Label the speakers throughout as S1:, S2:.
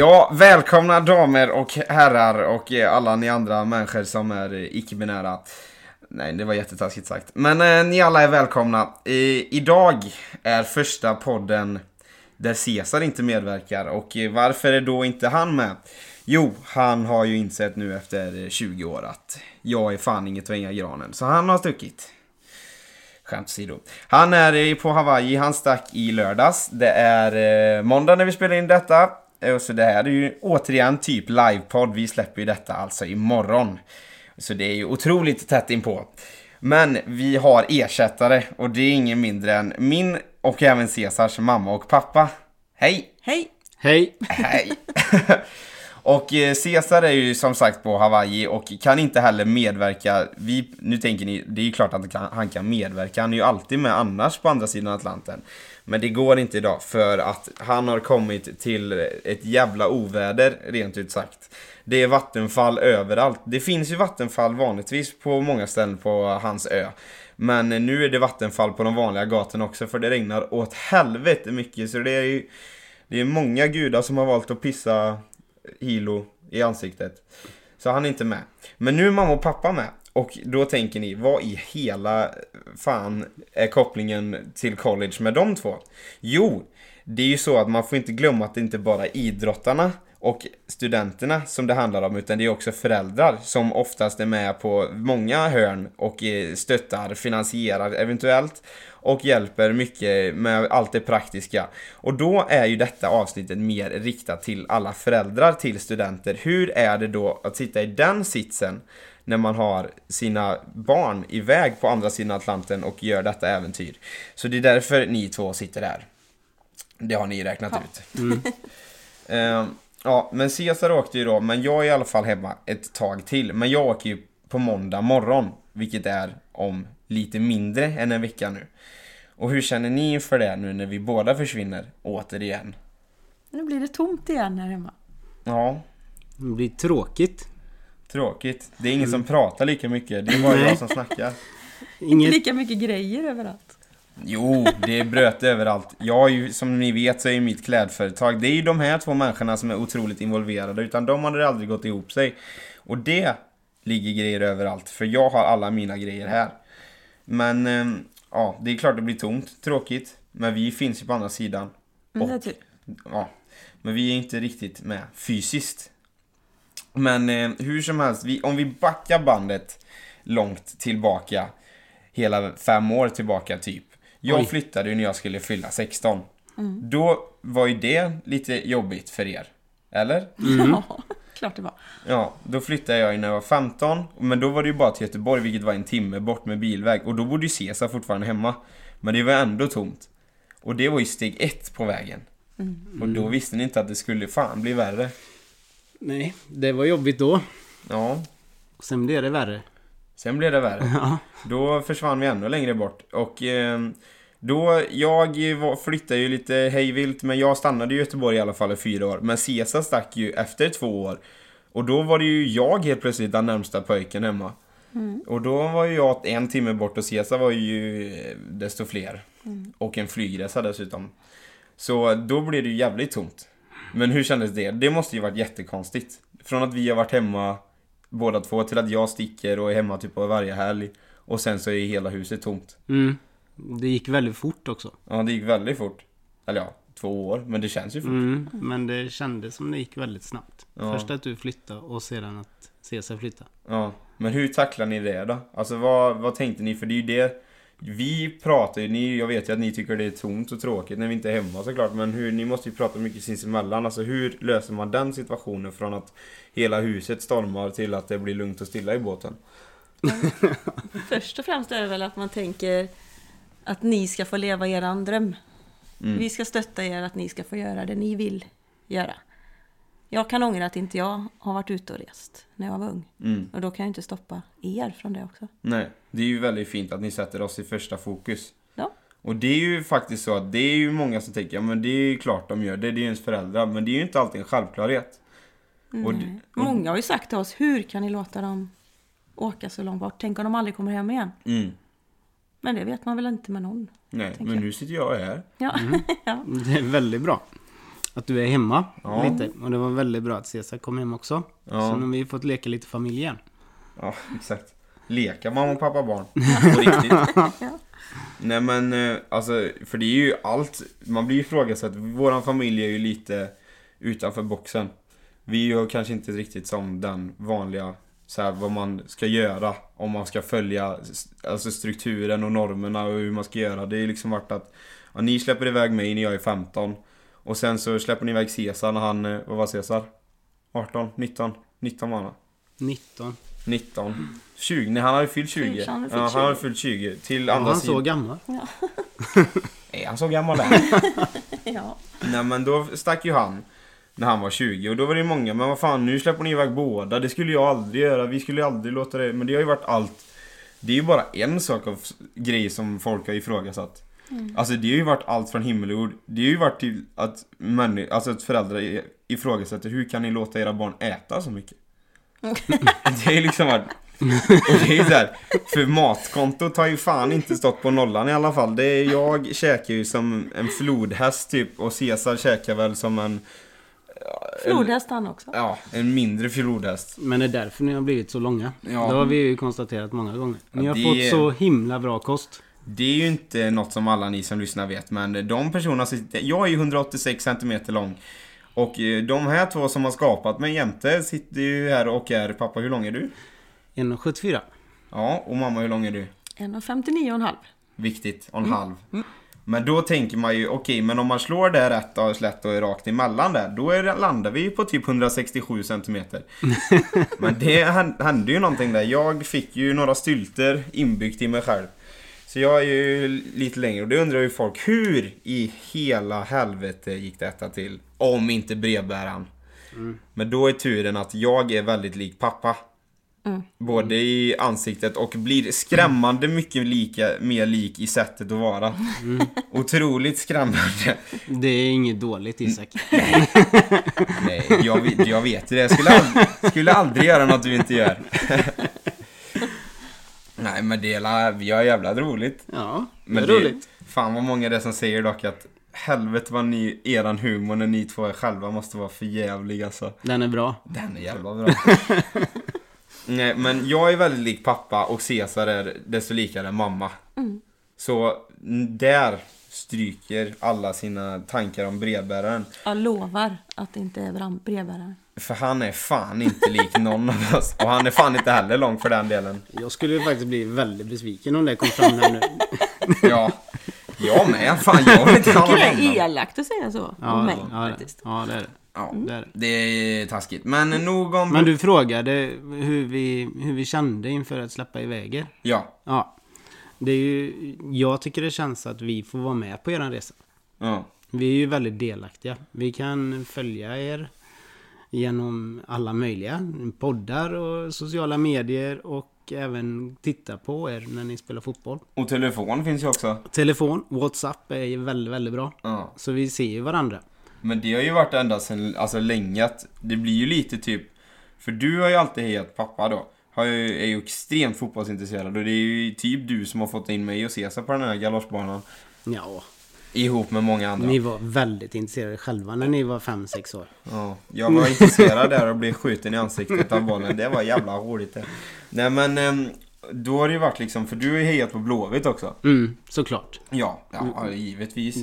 S1: Ja, välkomna damer och herrar och eh, alla ni andra människor som är eh, icke-binära. Nej, det var jättetaskigt sagt. Men eh, ni alla är välkomna. I, idag är första podden där Caesar inte medverkar och eh, varför är då inte han med? Jo, han har ju insett nu efter eh, 20 år att jag är fan inget att hänga i granen, så han har stuckit. Skämt åsido. Han är på Hawaii, han stack i lördags. Det är eh, måndag när vi spelar in detta. Eh, Så det här är ju återigen typ livepodd. Vi släpper ju detta alltså imorgon. Så det är ju otroligt tätt inpå. Men vi har ersättare och det är ingen mindre än min och även Cesars mamma och pappa. Hej!
S2: Hej!
S3: Hej!
S1: Hej! och eh, Cesar är ju som sagt på Hawaii och kan inte heller medverka. Vi, nu tänker ni, det är ju klart att han kan, han kan medverka. Han är ju alltid med annars på andra sidan Atlanten. Men det går inte idag för att han har kommit till ett jävla oväder, rent ut sagt. Det är vattenfall överallt. Det finns ju vattenfall vanligtvis på många ställen på hans ö. Men nu är det vattenfall på de vanliga gatorna också för det regnar åt helvete mycket så det är ju det är många gudar som har valt att pissa Hilo i ansiktet. Så han är inte med. Men nu är mamma och pappa med. Och då tänker ni, vad i hela fan är kopplingen till college med de två? Jo, det är ju så att man får inte glömma att det inte bara är idrottarna och studenterna som det handlar om utan det är också föräldrar som oftast är med på många hörn och eh, stöttar, finansierar eventuellt och hjälper mycket med allt det praktiska. Och då är ju detta avsnittet mer riktat till alla föräldrar till studenter. Hur är det då att sitta i den sitsen när man har sina barn iväg på andra sidan Atlanten och gör detta äventyr? Så det är därför ni två sitter här. Det har ni räknat ut. Ehm, ja, men Cesar åkte ju då, men jag är i alla fall hemma ett tag till. Men jag åker ju på måndag morgon, vilket är om lite mindre än en vecka nu. Och hur känner ni inför det nu när vi båda försvinner återigen?
S2: Nu blir det tomt igen här hemma.
S1: Ja,
S3: Det blir tråkigt.
S1: Tråkigt. Det är ingen som pratar lika mycket, det är bara jag som snackar.
S2: Inte
S3: Inget...
S2: lika mycket grejer överallt.
S1: Jo, det är bröt överallt. Jag är ju, som ni vet så är ju mitt klädföretag, det är ju de här två människorna som är otroligt involverade, utan de hade aldrig gått ihop sig. Och det ligger grejer överallt, för jag har alla mina grejer här. Men, ehm, ja, det är klart det blir tomt, tråkigt. Men vi finns ju på andra sidan.
S2: Men det är
S1: Och-
S2: typ.
S1: Ja, men vi är inte riktigt med fysiskt. Men eh, hur som helst, vi, om vi backar bandet långt tillbaka, hela fem år tillbaka typ. Jag
S3: Oj.
S1: flyttade ju när jag skulle fylla 16. Då var ju det lite jobbigt för er. Eller?
S2: Ja, klart det var.
S1: Ja, då flyttade jag ju när jag var 15. Men då var det ju bara till Göteborg, vilket var en timme bort med bilväg. Och då bodde ju Cesar fortfarande hemma. Men det var ändå tomt. Och det var ju steg ett på vägen. Och då visste ni inte att det skulle fan bli värre.
S3: Nej, det var jobbigt då.
S1: Ja,
S3: Sen blev det värre.
S1: sen blev det värre.
S3: Ja.
S1: Då försvann vi ännu längre bort. Och ehm, då, jag var, flyttade ju lite hejvilt, men jag stannade i Göteborg i alla fall i fyra år. Men Cesar stack ju efter två år. Och då var det ju jag helt plötsligt den närmsta pojken hemma. Och då var ju jag en timme bort och Cesar var ju eh, desto fler. Och en flygresa dessutom. Så då blev det ju jävligt tomt. Men hur kändes det? Det måste ju varit jättekonstigt. Från att vi har varit hemma båda två till att jag sticker och är hemma typ på varje helg. Och sen så är hela huset tomt.
S3: Mm. Det gick väldigt fort också.
S1: Ja, det gick väldigt fort. Eller ja, två år. Men det känns ju fort.
S3: Mm. Men det kändes som det gick väldigt snabbt.
S1: Ja.
S3: Först att du flyttade och sedan att Cesar flytta.
S1: Ja. Men hur tacklar ni det då? Alltså vad, vad tänkte ni? För det är ju det vi pratar ju, ni, jag vet ju att ni tycker det är tomt och tråkigt när vi inte är hemma såklart Men hur, ni måste ju prata mycket sinsemellan Alltså hur löser man den situationen från att hela huset stormar till att det blir lugnt och stilla i båten?
S2: Först och främst är det väl att man tänker att ni ska få leva er dröm.
S1: Mm.
S2: Vi ska stötta er att ni ska få göra det ni vill göra. Jag kan ångra att inte jag har varit ute och rest när jag var ung.
S1: Mm.
S2: Och då kan jag inte stoppa er från det också.
S1: Nej, det är ju väldigt fint att ni sätter oss i första fokus.
S2: Ja.
S1: Och det är ju faktiskt så att det är ju många som tänker, ja men det är ju klart de gör det, det är ju ens föräldrar. Men det är ju inte alltid en självklarhet. Och det-
S2: Nej. Många har ju sagt till oss, hur kan ni låta dem åka så långt bort? Tänk om de aldrig kommer hem igen.
S1: Mm.
S2: Men det vet man väl inte med någon.
S1: Nej, men
S2: jag.
S1: nu sitter jag här.
S2: Ja, ja.
S3: Det är väldigt bra. Att du är hemma
S1: Ja.
S3: lite. Och det var väldigt bra att Cesar kom hem också.
S1: Ja.
S3: Så nu har vi fått leka lite familj igen.
S1: Ja, exakt. Leka mamma och pappa barn. På riktigt. Nej men eh, alltså, för det är ju allt. Man blir ju ifrågasatt. Våran familj är ju lite utanför boxen. Vi är ju kanske inte riktigt som den vanliga, så här, vad man ska göra. Om man ska följa alltså strukturen och normerna och hur man ska göra. Det är liksom varit att ja, ni släpper iväg mig när jag är 15. Och sen så släpper ni iväg Cesar när han, eh, vad var Cesar? 18? 19? 19 var han va?
S3: 19.
S1: 19 20, nej han hade fyllt 20
S2: Fyllt, han hade
S1: Ja
S2: fyllt
S1: han hade
S2: 20.
S1: fyllt 20 Till
S3: Ja,
S1: andra
S3: han så
S1: sidan
S3: gammal.
S1: Är han så gammal där?
S2: Ja.
S1: Nej men då stack ju han När han var 20 och då var det många Men vad fan nu släpper ni iväg båda Det skulle jag aldrig göra Vi skulle aldrig låta det Men det har ju varit allt Det är ju bara en sak av grej som folk har ifrågasatt Alltså det har ju varit allt från himmel och jord Det har ju varit till att alltså att föräldrar i- ifrågasätter Hur kan ni låta era barn äta så mycket? det är ju liksom varit Och det är ju såhär För matkontot har ju fan inte stått på nollan i alla fall det är, Jag käkar ju som en flodhäst typ Och Cesar käkar väl som en
S2: Flodhäst han också.
S1: Ja, en mindre flodhäst
S3: Men det är därför ni har blivit så långa.
S1: Ja.
S3: Det har vi ju konstaterat många gånger. Ni
S1: Ja,
S3: har
S1: det-
S3: fått så himla bra kost.
S1: Det är ju inte något som alla ni som lyssnar vet men de personerna sitter, Jag är ju 186 cm lång Och eh, de här två som har skapat mig jämte sitter ju här och är Pappa hur lång är du?
S3: 1,74.
S1: Ja, och mamma hur lång är du?
S2: 1,59,5.
S1: Viktigt, och en halv Men då tänker man ju, okej men om man slår det rätt och slätt och är rakt emellan där Då är, det- landar vi ju på typ 167 cm Men det hän- hände ju någonting där Jag fick ju några stylter inbyggt i mig själv Så jag är ju lite längre och det undrar ju folk Hur i hela helvete gick detta till? Om inte brevbäraren Men då är turen att jag är väldigt lik pappa Både i ansiktet och blir skrämmande mycket lika, mer lik i sättet att vara. Otroligt skrämmande.
S3: Det är inget dåligt Isak.
S1: Nej, jag, vet- jag vet ju det. Jag skulle aldrig, skulle aldrig göra något du inte gör. Nej, men det är vi har jävla roligt.
S3: Ja, det
S1: Men
S3: är roligt.
S1: Fan vad många det är som säger dock att helvete vad ni, eran humor när ni två är själva måste vara för jävlig alltså.
S3: Den är bra.
S1: Den är jävla bra. Nej, men jag är väldigt lik pappa och Cesar är desto likare mamma. Så n- där stryker alla sina tankar om brevbäraren.
S2: Jag lovar att det inte är brevbäraren.
S1: För han är fan inte lik någon av oss. Och han är fan inte heller lång för den delen.
S3: Jag skulle ju faktiskt bli väldigt besviken om det kom fram här nu.
S1: Ja, jag med. Fan, jag vill inte ha
S2: Det är elakt att säga så om mig
S3: ja, det,
S2: faktiskt.
S3: ja, det är det.
S1: Ja,
S3: det, är det.
S1: det är taskigt. Men nog om...
S3: Men du frågade hur vi, hur vi kände inför att släppa iväg er.
S1: Ja,
S3: Ja. Det är ju, jag tycker det känns att vi får vara med på er resa.
S1: ja.
S3: Vi är ju väldigt delaktiga. Vi kan följa er genom alla möjliga poddar och sociala medier och även titta på er när ni spelar fotboll.
S1: Och telefon finns ju också.
S3: Telefon, WhatsApp är ju väldigt, väldigt bra.
S1: Ja.
S3: Så vi ser ju varandra.
S1: Men det har ju varit ända sedan, alltså länge att det blir ju lite typ För du har ju alltid hejat pappa då har ju, är ju extremt fotbollsintresserad och det är ju typ du som har fått in mig och Cesar på den här galoppbanan
S3: Ja,
S1: Ihop med många andra
S3: ni var väldigt intresserade själva när ni var 5-6 år.
S1: ja, Jag var intresserad där och blev skjuten i ansiktet av bollen Det var jävla roligt det Nej men ehm, Då har det ju varit liksom, för du har ju hejat på Blåvitt också
S3: Mm, såklart.
S1: Ja, ja givetvis.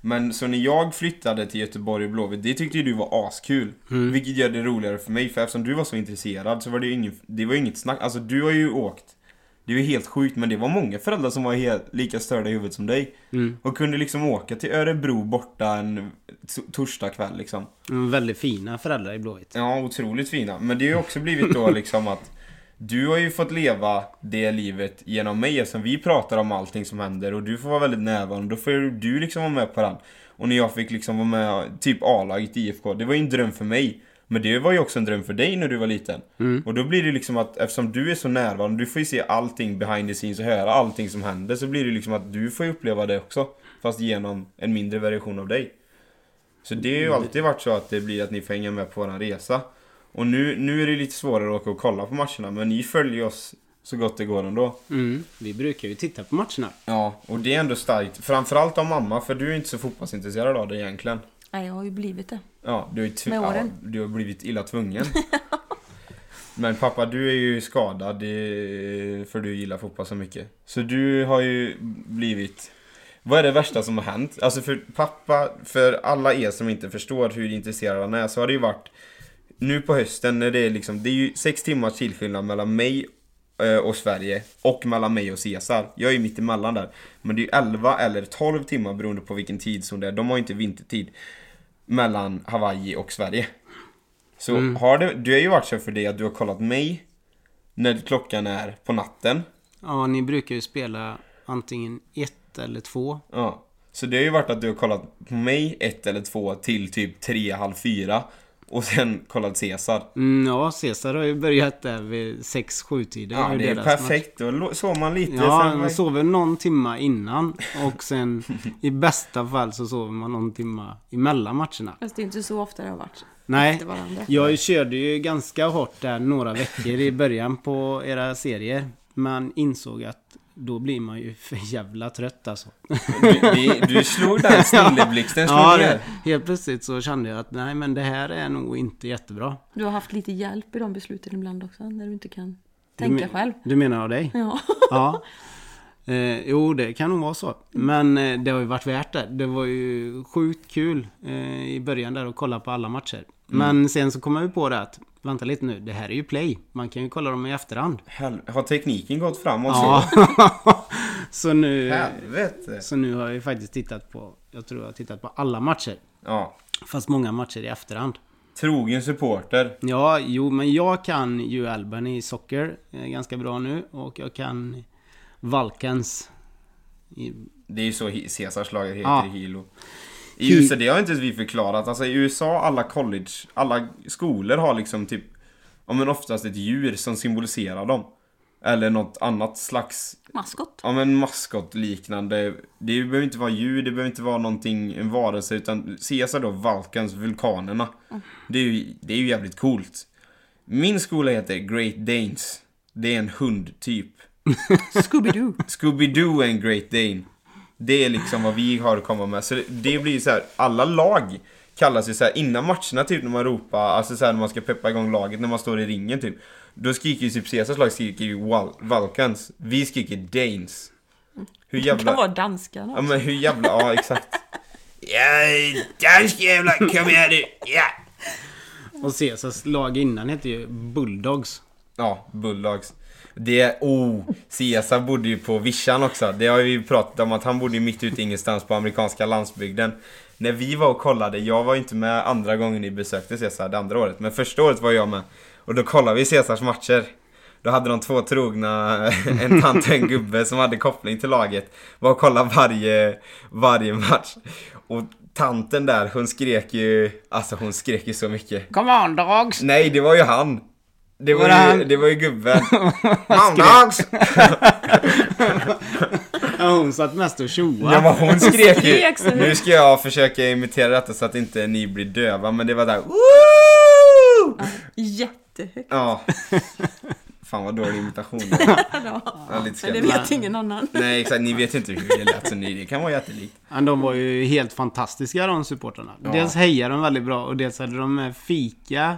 S1: Men så när jag flyttade till Göteborg och Blåvitt, det tyckte ju du var askul. Vilket gör det roligare för mig, för eftersom du var så intresserad så var det ju ingen, det var inget snack. Alltså du har ju åkt. Det är ju helt sjukt, men det var många föräldrar som var helt, lika störda i huvudet som dig.
S3: Mm.
S1: Och kunde liksom åka till Örebro borta en torsdag kväll liksom.
S3: Mm, väldigt fina föräldrar i Blåvitt.
S1: Ja, otroligt fina. Men det har ju också blivit då liksom att du har ju fått leva det livet genom mig eftersom vi pratar om allting som händer och du får vara väldigt närvarande. Då får du liksom vara med på den. Och när jag fick liksom vara med typ A-laget i IFK, det var ju en dröm för mig. Men det var ju också en dröm för dig när du var liten. Och då blir det liksom att eftersom du är så närvarande, du får ju se allting behind the scenes och höra allting som händer. Så blir det liksom att du får uppleva det också. Fast genom en mindre version av dig. Så det har ju alltid varit så att det blir att ni får hänga med på våran resa. Och nu, nu är det lite svårare att åka och kolla på matcherna, men ni följer oss så gott det går ändå.
S3: Mm, vi brukar ju titta på matcherna.
S1: Ja, och det är ändå starkt. Framförallt av mamma, för du är inte så fotbollsintresserad av det egentligen.
S2: Nej, jag har ju blivit det.
S1: Ja, du tv-
S2: Med åren.
S1: Ja, du har blivit illa tvungen. Men pappa, du är ju skadad eh, för du gillar fotboll så mycket. Så du har ju blivit... Vad är det värsta som har hänt? Alltså för pappa, för alla er som inte förstår hur intresserad han är, så har det ju varit... Nu på hösten när det är liksom, det är ju sex timmars tillskillnad mellan mig eh, och Sverige och mellan mig och Cesar. Jag är ju mitt emellan där. Men det är ju 11 eller 12 timmar beroende på vilken tidszon det är. De har ju inte vintertid mellan Hawaii och Sverige. Så har det, du har ju varit så för dig att du har kollat mig när klockan är på natten.
S3: Ja, ni brukar ju spela antingen ett eller två.
S1: Ja. Så det har ju varit att du har kollat på mig ett eller två till typ tre, halv fyra. Och sen kollat Cesar.
S3: Mm, ja, Cesar har ju börjat där vid 6-7 tiden.
S1: Ja, det är perfekt. Då lo- sov man lite.
S3: Ja,
S1: sen
S3: man sover någon timma innan och sen i bästa fall så sover man någon timma emellan matcherna.
S2: Fast det är inte så ofta det har varit.
S3: Nej, jag körde ju ganska hårt där några veckor i början på era serier. Man insåg att då blir man ju för jävla trött alltså.
S1: Du, det- du slog den snilleblixten, slog
S3: Ja, det, helt plötsligt så kände jag att nej men det här är nog inte jättebra.
S2: Du har haft lite hjälp i de besluten ibland också, när du inte kan
S3: Du
S2: tänka
S3: men-
S2: själv.
S3: Du menar av dig?
S2: Ja.
S3: Ja. Eh, jo, det kan nog vara så. Men eh, det har ju varit värt det. Det var ju sjukt kul eh, i början där att kolla på alla matcher. Men sen så kom jag ju på det att, vänta lite nu, det här är ju play. Man kan ju kolla dem i efterhand.
S1: Hel- Har tekniken gått framåt
S3: Ja.
S1: så?
S3: så nu...
S1: Helvete.
S3: Så nu har jag ju faktiskt tittat på, jag tror jag har tittat på alla matcher.
S1: Ja.
S3: Fast många matcher i efterhand.
S1: Trogen supporter.
S3: Ja, jo, men jag kan ju Albany i socker eh, ganska bra nu. Och jag kan Valkens. I,
S1: Det är ju så Caesars lager heter
S3: Ja.
S1: Hilo. I USA, det har inte ens vi förklarat. Alltså i USA, alla college, alla skolor har liksom typ, ja men oftast ett djur som symboliserar dem. Eller något annat slags,
S2: Maskot.
S1: ja men maskot liknande. Det behöver inte vara djur, det behöver inte vara någonting, en varelse, utan Caesar då, Valkans, vulkanerna. Det är ju, det är ju jävligt coolt. Min skola heter Great Danes. Det är en hundtyp.
S2: Scooby-Doo.
S1: Scooby-Doo är en Great Dane. Det är liksom vad vi har att komma med. Så det, det blir så här, alla lag kallas ju så här innan matcherna typ när man ropar, alltså så här när man ska peppa igång laget när man står i ringen typ. Då skriker ju typ Caesars lag skriker ju Val- Valkans. Vi skriker Danes. Hur
S2: Det kan
S1: jävla...
S2: vara danskarna
S1: Ja men hur jävla, ja exakt. Ja, dansk jävla, kom här nu, ja!
S3: och Caesars lag innan hette ju Bulldogs.
S1: Ja, Bulldogs. Det, oh, Caesar bodde ju på vischan också. Det har vi ju pratat om att han bodde ju mitt ute ingenstans på amerikanska landsbygden. När vi var och kollade, jag var ju inte med andra gången ni besökte Caesar det andra året, men första året var jag med. Och då kollade vi Caesars matcher. Då hade de två trogna, en tant och en gubbe som hade koppling till laget. Var och kollade varje, varje match. Och tanten där, hon skrek ju, alltså hon skrek ju så mycket.
S3: Come on dogs!
S1: Nej, det var ju han. Det var,
S3: Var det
S1: ju,
S3: han?
S1: det var ju gubben. Mammags!
S3: Ja, hon satt mest och tjoade.
S1: Ja men hon skrek ju. Nu ska jag försöka imitera detta så att inte ni blir döva, men det var där. Woo!
S2: Jättehögt.
S1: Ja. Fan vad dålig imitation.
S2: Ja,
S1: Ja, lite
S2: men det vet ingen annan.
S1: Nej exakt, ni vet inte hur det lät så ni, det kan vara jättelikt.
S3: Men de var ju helt fantastiska de supportrarna.
S1: Ja.
S3: Dels hejade de väldigt bra och dels hade de fika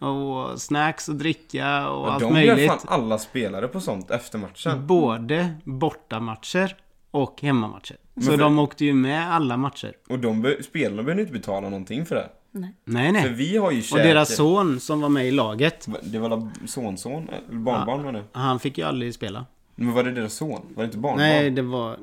S3: och snacks och dricka och,
S1: Och
S3: allt
S1: de
S3: möjligt.
S1: bjöd fan alla spelare på sånt efter matchen.
S3: Både bortamatcher och hemmamatcher. Så
S1: för-
S3: de åkte ju med alla matcher.
S1: Och de be- spelarna behöver inte betala någonting för det.
S2: Nej.
S3: Nej,
S1: För
S3: nej.
S1: vi har ju
S3: Och
S1: käkat...
S3: deras son som var med i laget,
S1: Det var väl sonson? Eller barnbarn var det?
S3: han fick ju aldrig spela.
S1: Men var det deras son? Var det inte barnbarn?
S3: Nej, det var...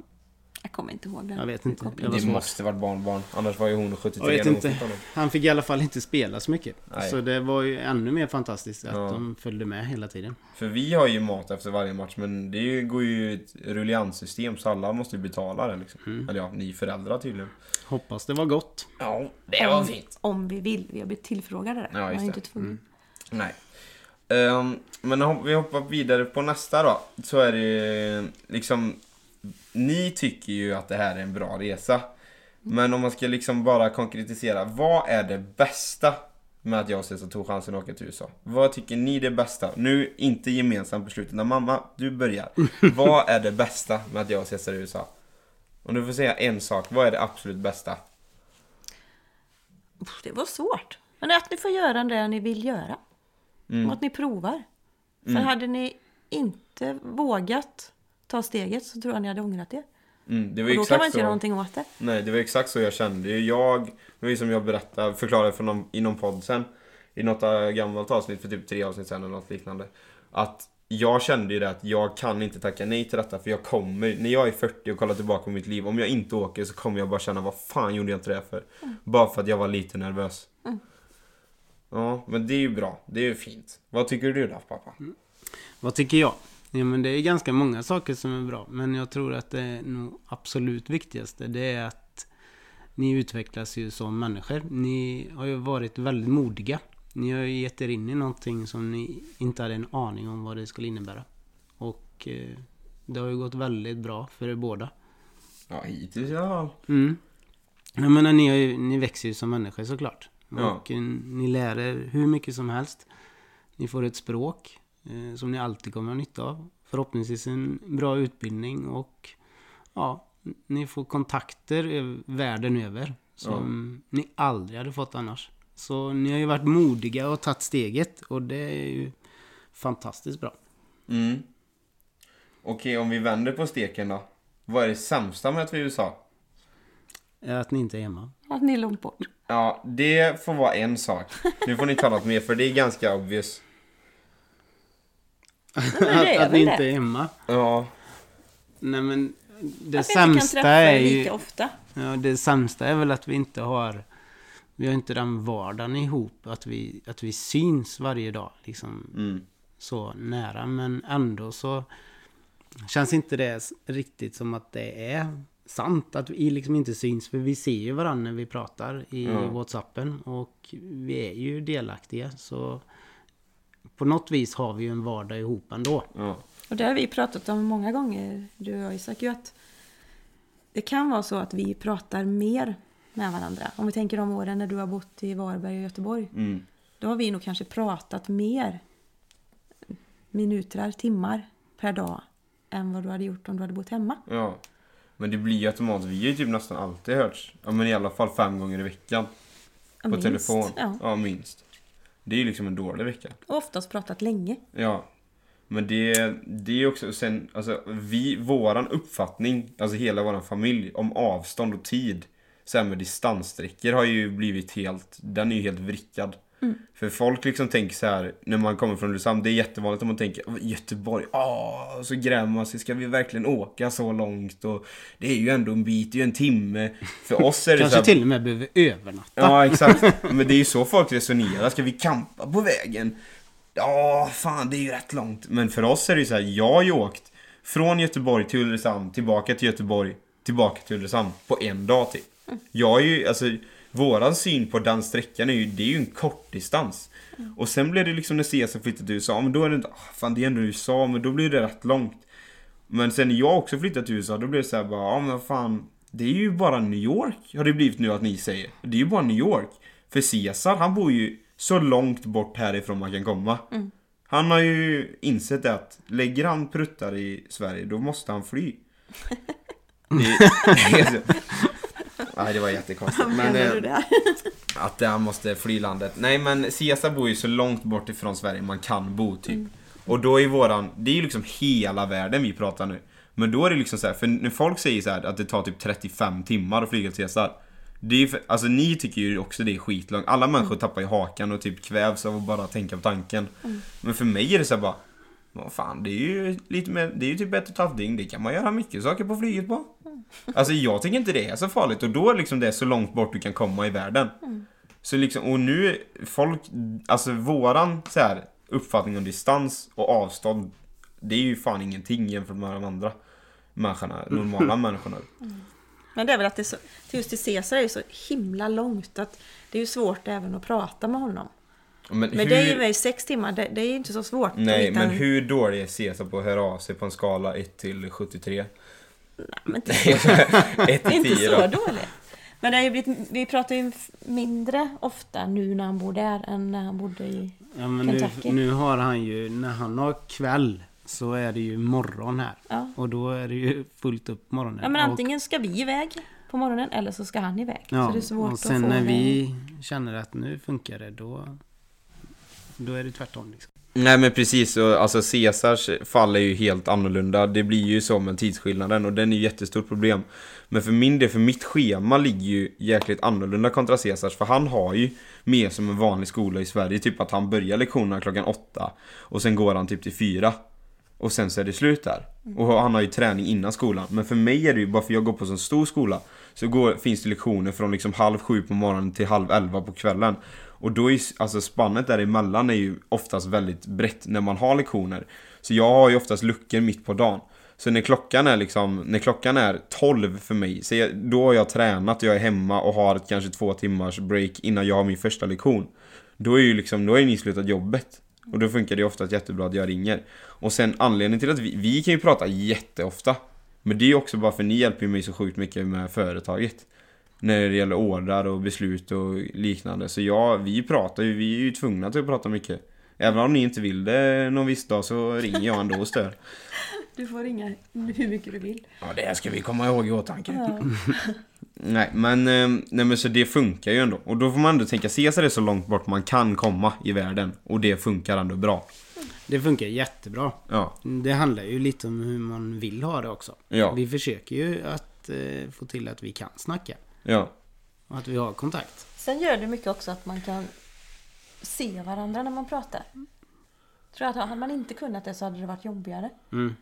S2: Jag kommer inte ihåg den.
S3: Jag vet inte. Jag
S1: Det måste varit barnbarn. Annars var ju hon 73
S3: Jag vet inte. Han fick i alla fall inte spela så mycket.
S1: Nej.
S3: Så det var ju ännu mer fantastiskt att
S1: Ja.
S3: de följde med hela tiden.
S1: För vi har ju mat efter varje match men det går ju ett rullianssystem så alla måste ju betala det liksom.
S3: Mm.
S1: Eller ja, ni föräldrar tydligen.
S3: Hoppas det var gott.
S1: Ja, det var
S2: om,
S1: fint.
S2: Om vi vill. Vi har blivit tillfrågade där.
S1: Ja, just
S2: inte
S1: det.
S2: tvungen.
S1: Nej. Ehm, men om vi hoppar vidare på nästa då. Så är det liksom... Ni tycker ju att det här är en bra resa. Men om man ska liksom bara konkretisera. Vad är det bästa med att jag och Cesar tog chansen att åka till USA? Vad tycker ni är det bästa? Nu, inte gemensamt beslut, utan mamma, du börjar. vad är det bästa med att jag och Cesar är i USA? Om du får säga en sak, vad är det absolut bästa?
S2: Det var svårt. Men att ni får göra det ni vill göra.
S1: Mm.
S2: Och att ni provar. För hade ni inte vågat ta steget så tror jag ni hade ångrat er.
S1: Mm, det var
S2: Och då kan man
S1: exakt
S2: inte göra
S1: så.
S2: någonting åt det.
S1: Nej, det var exakt så jag kände. Jag, det var ju som jag berättade, förklarade för någon, i någon podd sen. I något äh, gammalt avsnitt för typ tre avsnitt sen eller något liknande. Att jag kände ju det att jag kan inte tacka nej till detta för jag kommer, när jag är 40 och kollar tillbaka på mitt liv, om jag inte åker så kommer jag bara känna vad fan gjorde jag inte det för? Bara för att jag var lite nervös. Ja, men det är ju bra. Det är ju fint. Vad tycker du då pappa?
S3: Vad tycker jag? Ja, men det är ganska många saker som är bra. Men jag tror att det nog absolut viktigaste. Det är att ni utvecklas ju som människor. Ni har ju varit väldigt modiga. Ni har ju gett er in i någonting som ni inte hade en aning om vad det skulle innebära. Och eh, det har ju gått väldigt bra för er båda.
S1: Ja, hittills ja.
S3: Mm. Jag menar, ni, ju, ni växer ju som människor såklart.
S1: Ja.
S3: Och eh, ni lär er hur mycket som helst. Ni får ett språk som ni alltid kommer ha nytta av. Förhoppningsvis en bra utbildning och ja, ni får kontakter över, världen över som ni aldrig hade fått annars. Så ni har ju varit modiga och tagit steget och det är ju fantastiskt bra.
S1: Mm. Okej, om vi vänder på steken då. Vad är det sämsta med att vara i USA?
S3: Att ni inte är hemma.
S2: Att ni är långt bort.
S1: Ja, det får vara en sak. Nu får ni ta något mer för det är ganska obvious.
S2: Är
S3: att, att ni inte är hemma.
S1: Ja.
S3: Nej men det
S2: Att vi inte kan
S3: sämsta
S2: träffa
S3: är ju...
S2: lika ofta.
S3: Ja, det sämsta är väl att vi inte har... Vi har inte den vardagen ihop. Att vi, att vi syns varje dag. Liksom
S1: Mm.
S3: så nära. Men ändå så känns inte det riktigt som att det är sant. Att vi liksom inte syns. För vi ser ju varandra när vi pratar i
S1: Ja.
S3: Whatsappen. Och vi är ju delaktiga. Så på något vis har vi ju en vardag ihop ändå.
S1: Ja.
S2: Och det har vi pratat om många gånger, du och jag Isak, ju att det kan vara så att vi pratar mer med varandra. Om vi tänker de åren när du har bott i Varberg och Göteborg.
S1: Mm.
S2: Då har vi nog kanske pratat mer minuter, timmar per dag än vad du hade gjort om du hade bott hemma.
S1: ja. Men det blir ju automatiskt. Vi har ju typ nästan alltid hörts. Ja men i alla fall fem gånger i veckan. På
S2: Minst,
S1: telefon.
S2: Ja.
S1: ja, minst. Det är ju liksom en dålig vecka.
S2: Och oftast pratat länge.
S1: Ja. Men det, det är också sen, alltså vi, våran uppfattning, alltså hela våran familj, om avstånd och tid. Sen med distanssträckor har ju blivit helt, den är ju helt vrickad. För folk liksom tänker så här när man kommer från Ulricehamn, det är jättevanligt att man tänker "Åh, Göteborg, åh, så grämer man sig, ska vi verkligen åka så långt? Och det är ju ändå en bit, det är ju en timme. För oss är det så
S3: Kanske
S1: här,
S3: till och med behöver övernatta.
S1: Ja, exakt. Men det är ju så folk resonerar. Ska vi campa på vägen? Ja, fan det är ju rätt långt. Men för oss är det ju så här, jag har ju åkt från Göteborg till Ulricehamn, tillbaka till Göteborg, tillbaka till Ulricehamn på en dag typ. Jag är ju, alltså, våran syn på den sträckan är ju, det är ju en kort distans. Och sen blev det liksom när Cesar flyttade till USA, men då är det inte, ah, fan det är ändå USA, men då blir det rätt långt. Men sen när jag också flyttade till USA, då blev det så här bara, ja men vad fan, det är ju bara New York, har det blivit nu att ni säger. Det är ju bara New York. För Caesar, han bor ju så långt bort härifrån man kan komma. Han har ju insett att lägger han pruttar i Sverige, då måste han fly. Det, Nej, det var jättekonstigt. Men, eh, att han måste fly landet. Nej men Caesar bor ju så långt bort ifrån Sverige man kan bo typ. Och då är våran, det är ju liksom hela världen vi pratar nu. Men då är det liksom så här, för när folk säger så här att det tar typ 35 timmar att flyga till Caesar. Det är ju för, alltså ni tycker ju också det är skitlångt. Alla människor tappar ju hakan och typ kvävs av att bara tänka på tanken. Men för mig är det så här bara, vad fan det är ju lite mer, det är ju typ ett och ett halvt dygn. Det kan man göra mycket saker på flyget på. Alltså jag tycker inte det är så farligt och då är liksom det så långt bort du kan komma i världen. Så liksom, och nu, är folk, alltså våran så här, uppfattning om distans och avstånd, det är ju fan ingenting jämfört med de andra människorna, normala människorna.
S2: Men det är väl att det är så, just till Caesar är det så himla långt att det är ju svårt även att prata med honom.
S1: Men,
S2: Men
S1: hur,
S2: det är ju sex timmar, det, det är ju inte så svårt.
S1: Nej,
S2: hitta
S1: men
S2: en-
S1: hur dålig är Caesar på att höra av sig på en skala 1 till 73?
S2: Nej, men inte,
S1: 1 till
S2: inte
S1: 10
S2: så
S1: då.
S2: dåligt. Men det har ju blivit, vi pratar ju mindre ofta nu när han bor där än när han bodde i...
S3: Ja, men nu,
S2: Kentucky.
S3: nu har han ju, när han har kväll så är det ju morgon här.
S2: Ja.
S3: Och då är det ju fullt upp på morgonen.
S2: Ja men
S3: Och-
S2: antingen ska vi iväg på morgonen eller så ska han iväg.
S3: Ja,
S2: så det är svårt
S3: och sen
S2: att få
S3: när vi känner att nu funkar det, då, då är det tvärtom. Liksom.
S1: Nej men precis, och alltså Caesars fall är ju helt annorlunda. Det blir ju så med tidsskillnaden och den är ju jättestort problem. Men för min del, för mitt schema ligger ju jäkligt annorlunda kontra Caesars. För han har ju mer som en vanlig skola i Sverige. Typ att han börjar lektionerna klockan åtta och sen går han typ till fyra. Och sen så är det slut där. Och han har ju träning innan skolan. Men för mig är det ju, bara för jag går på sån stor skola, så går, finns det lektioner från liksom halv sju på morgonen till halv elva på kvällen. Och då är alltså spannet däremellan är ju oftast väldigt brett när man har lektioner. Så jag har ju oftast luckor mitt på dagen. Så när klockan är liksom, när klockan är 12 för mig, så jag, då har jag tränat och jag är hemma och har ett kanske två timmars break innan jag har min första lektion. Då är ju liksom, då är ni slutat jobbet. Och då funkar det oftast jättebra att jag ringer. Och sen anledningen till att vi, vi kan ju prata jätteofta. Men det är ju också bara för ni hjälper ju mig så sjukt mycket med företaget. När det gäller ordrar och beslut och liknande. Så ja, vi pratar ju, vi är ju tvungna till att prata mycket. Även om ni inte vill det någon viss dag så ringer jag ändå och stör.
S2: Du får ringa hur mycket du vill.
S1: Ja, det ska vi komma ihåg i åtanke.
S2: Ja.
S1: Nej, men, eh, nej, men så det funkar ju ändå. Och då får man ändå tänka, Caesar är så långt bort man kan komma i världen. Och det funkar ändå bra.
S3: Det funkar jättebra.
S1: Ja,
S3: Det handlar ju lite om hur man vill ha det också.
S1: Ja.
S3: Vi försöker ju att eh, få till att vi kan snacka.
S1: Ja,
S3: Och att vi har kontakt.
S2: Sen gör det mycket också att man kan se varandra när man pratar. Tror jag att hade man inte kunnat det så hade det varit jobbigare.
S3: Mm.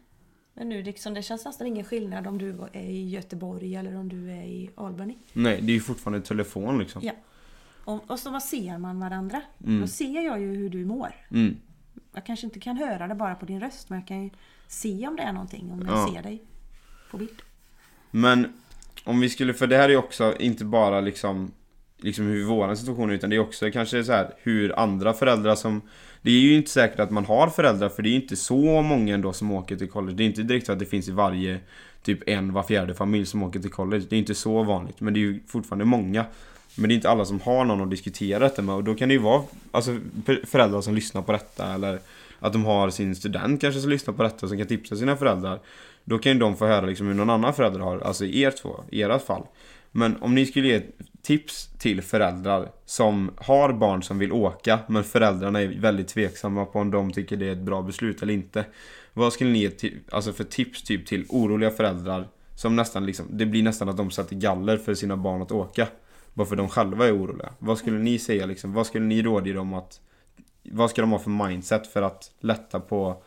S2: Men nu liksom, det känns nästan ingen skillnad om du är i Göteborg eller om du är i Albany.
S1: nej, det är ju fortfarande telefon liksom.
S2: Ja. Och, och så ser man varandra.
S1: Mm.
S2: Då ser jag ju hur du mår.
S1: Mm.
S2: Jag kanske inte kan höra det bara på din röst men jag kan ju se om det är någonting om jag
S1: Ja.
S2: ser dig på bild.
S1: Men om vi skulle, för det här är ju också inte bara liksom Liksom hur våran situation är utan det är också kanske så här hur andra föräldrar som Det är ju inte säkert att man har föräldrar för det är ju inte så många ändå som åker till college. Det är inte direkt så att det finns i varje Typ en var fjärde familj som åker till college. Det är inte så vanligt men det är ju fortfarande många. Men det är inte alla som har någon att diskutera detta med och då kan det ju vara Alltså föräldrar som lyssnar på detta eller Att de har sin student kanske som lyssnar på detta som kan tipsa sina föräldrar. Då kan ju de få höra liksom hur någon annan förälder har, alltså i er två, i ert fall. Men om ni skulle ge tips till föräldrar som har barn som vill åka men föräldrarna är väldigt tveksamma på om de tycker det är ett bra beslut eller inte. Vad skulle ni ge alltså för tips typ till oroliga föräldrar som nästan liksom, det blir nästan att de sätter galler för sina barn att åka Bara för de själva är oroliga. Vad skulle ni säga liksom, vad skulle ni råda dem att Vad ska de ha för mindset för att lätta på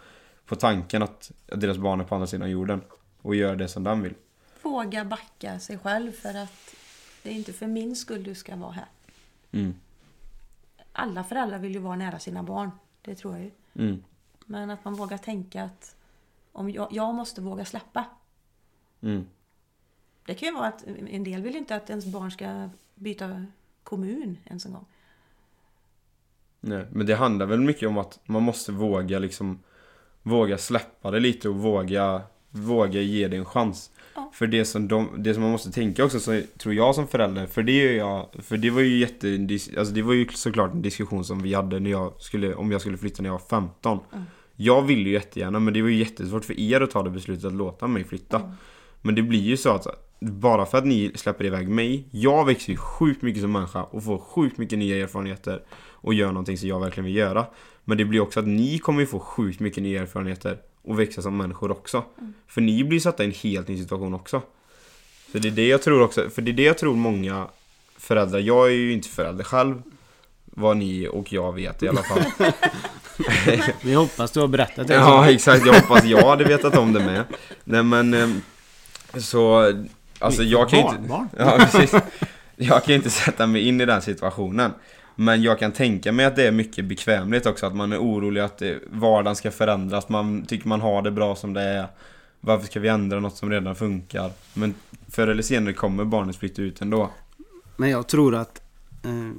S1: på tanken att deras barn är på andra sidan jorden Och göra det som de vill
S2: Våga backa sig själv för att det är inte för min skull du ska vara här.
S1: mm.
S2: Alla föräldrar vill ju vara nära sina barn. Det tror jag ju.
S1: Mm.
S2: Men att man vågar tänka att om jag, jag måste våga släppa.
S1: Mm.
S2: Det kan ju vara att en del vill inte att ens barn ska byta kommun ens en gång.
S1: Nej, men det handlar väl mycket om att man måste våga liksom Våga släppa det lite och våga Våga ge det en chans
S2: Ja.
S1: För det som, de, det som man måste tänka också, så tror jag som förälder För det är jag, för det var ju jätte Alltså det var ju såklart en diskussion som vi hade när jag skulle Om jag skulle flytta när jag var 15
S2: Mm.
S1: Jag ville ju jättegärna men det var ju jättesvårt för er att ta det beslutet att låta mig flytta
S2: Mm.
S1: Men det blir ju så att bara för att ni släpper iväg mig Jag växer ju sjukt mycket som människa och får sjukt mycket nya erfarenheter Och gör någonting som jag verkligen vill göra Men det blir också att ni kommer ju få sjukt mycket nya erfarenheter Och växa som människor också. För ni blir satta i en helt ny situation också. Så det är det jag tror också För det är det jag tror många föräldrar Jag är ju inte förälder själv Vad ni och jag vet i alla fall.
S3: Vi hoppas du har berättat det.
S1: Ja exakt, jag hoppas jag hade vetat om det med. Nej men ehm, Så Alltså jag kan ju inte. Ja precis. Jag kan ju inte sätta mig in i den situationen men jag kan tänka mig att det är mycket bekvämligt också Att man är orolig att eh, vardagen ska förändras. Man tycker man har det bra som det är. Varför ska vi ändra något som redan funkar? Men förr eller senare kommer barnet flytta ut ändå.
S3: Men jag tror att eh,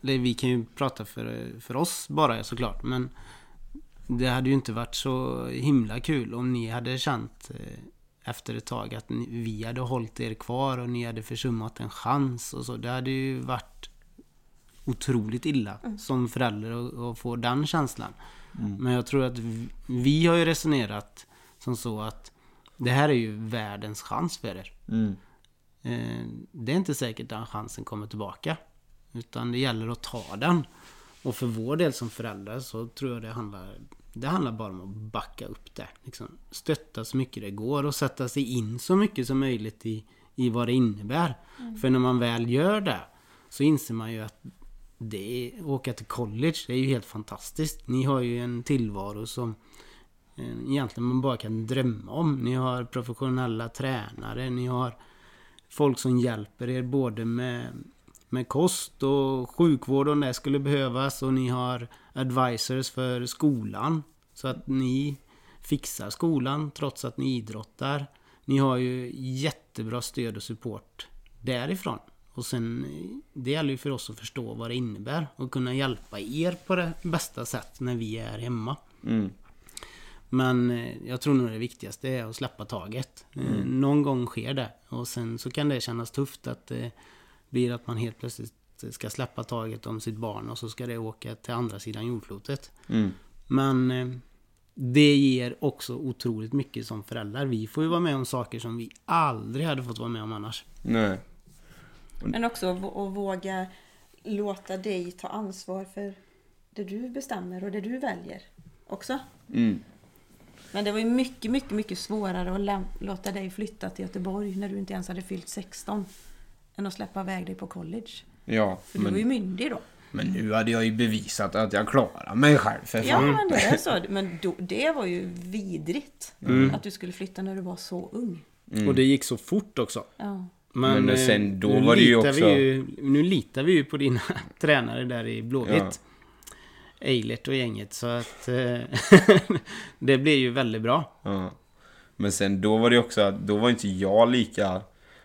S3: Vi kan ju prata för, för oss bara såklart. Men Det hade ju inte varit så himla kul om ni hade känt eh, Efter ett tag att ni, vi hade hållit er kvar och ni hade försummat en chans och så. Det hade ju varit Otroligt illa som förälder att- få den känslan. Men jag tror att vi, vi har ju resonerat som så att Det här är ju världens chans för er.
S1: mm.
S3: Eh, det är inte säkert att chansen kommer tillbaka. Utan det gäller att ta den. Och för vår del som föräldrar så tror jag det handlar det handlar bara om att backa upp det. Liksom, stötta så mycket det går och sätta sig in så mycket som möjligt i, i vad det innebär. För när man väl gör det så inser man ju att det är, åka till college, det är ju helt fantastiskt. Ni har ju en tillvaro som eh, egentligen man bara kan drömma om. Ni har professionella tränare, ni har folk som hjälper er både med, med kost och sjukvård om det skulle behövas och ni har advisors för skolan. Så att ni fixar skolan trots att ni idrottar. Ni har ju jättebra stöd och support därifrån. Och sen, det gäller ju för oss att förstå vad det innebär och kunna hjälpa er på det bästa sätt när vi är hemma.
S1: Mm.
S3: Men eh, jag tror nog det viktigaste är att släppa taget. Eh, Någon gång sker det. Och sen så kan det kännas tufft att det blir att man helt plötsligt ska släppa taget om sitt barn och så ska det åka till andra sidan jordklotet.
S1: Mm.
S3: Men eh, det ger också otroligt mycket som föräldrar. Vi får ju vara med om saker som vi aldrig hade fått vara med om annars.
S1: Nej.
S2: Men också att vå- att våga låta dig ta ansvar för det du bestämmer och det du väljer också.
S1: Mm.
S2: Men det var ju mycket, mycket, mycket svårare att låta dig flytta till Göteborg när du inte ens hade fyllt 16. Än att släppa iväg dig på college.
S1: Ja,
S2: För du var ju
S1: men,
S2: myndig då.
S1: men nu hade jag ju bevisat att jag klarar mig själv för
S2: Ja, men det är så. Men då, det var ju vidrigt.
S1: Mm.
S2: Att du skulle flytta när du var så ung.
S3: Och det gick så fort också.
S2: Ja.
S3: Men,
S1: Men
S3: eh,
S1: sen då
S3: nu
S1: var det ju också-
S3: Vi ju, nu litar vi ju på dina tränare där i Blåvitt.
S1: Ja.
S3: Eilert och gänget. Så att eh, det blir ju väldigt bra.
S1: Ja. Men sen då var det också att då var inte jag lika...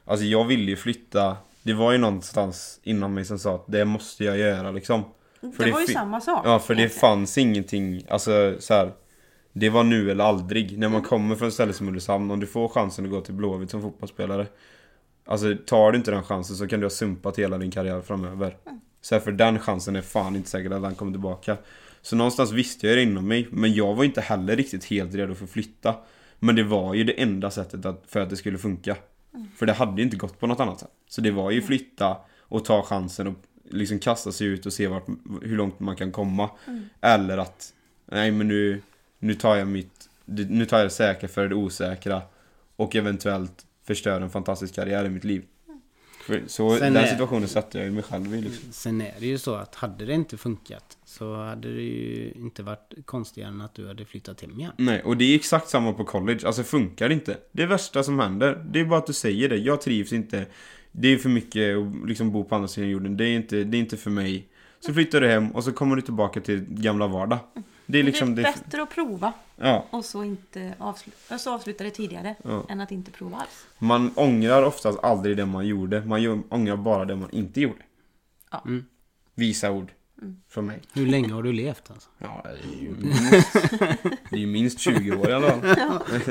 S1: Alltså jag ville ju flytta. Det var ju någonstans inom mig som sa att det måste jag göra liksom. För
S2: det var ju
S1: fi-
S2: samma sak.
S1: Ja, för det fanns ingenting, alltså så här. Det var nu eller aldrig. När man kommer från ett ställe som Ulricehamn, om du får chansen att gå till Blåvitt som fotbollsspelare. Alltså tar du inte den chansen så kan du ha sumpat hela din karriär framöver. Så här, för den chansen är fan inte säkert att den kommer tillbaka. Så någonstans visste jag det inom mig, men jag var inte heller riktigt helt redo för att flytta. Men det var ju det enda sättet att, för att det skulle funka. För det hade ju inte gått på något annat sätt. Så det var ju flytta och ta chansen och liksom kasta sig ut och se vart, hur långt man kan komma. Eller att, nej men nu, nu tar jag mitt, nu tar jag det säkra för det osäkra. Och eventuellt förstör en fantastisk karriär i mitt liv. För, så
S3: Sen
S1: den
S3: är-
S1: situationen satte jag ju mig själv i liksom.
S3: Sen är det ju så att hade det inte funkat så hade det ju inte varit konstigare än att du hade flyttat hem igen.
S1: Nej, och det är exakt samma på college. Alltså funkar det inte. Det värsta som händer, det är bara att du säger det. Jag trivs inte. Det är för mycket att liksom bo på andra sidan jorden. Det är inte, det är inte för mig. Så flyttar du hem och så kommer du tillbaka till gamla vardag. Det är liksom...
S2: det
S1: Det,
S2: är bättre att prova
S1: ja,
S2: och så, inte avsluta, så avsluta det tidigare
S1: Ja.
S2: än att inte prova alls.
S1: man ångrar oftast aldrig det man gjorde. Man ångrar bara det man inte gjorde.
S2: Ja.
S3: Mm.
S1: Visa ord. Från mig.
S3: Hur länge har du levt alltså?
S1: Ja, det är ju minst, det är ju minst 20 år i alla fall.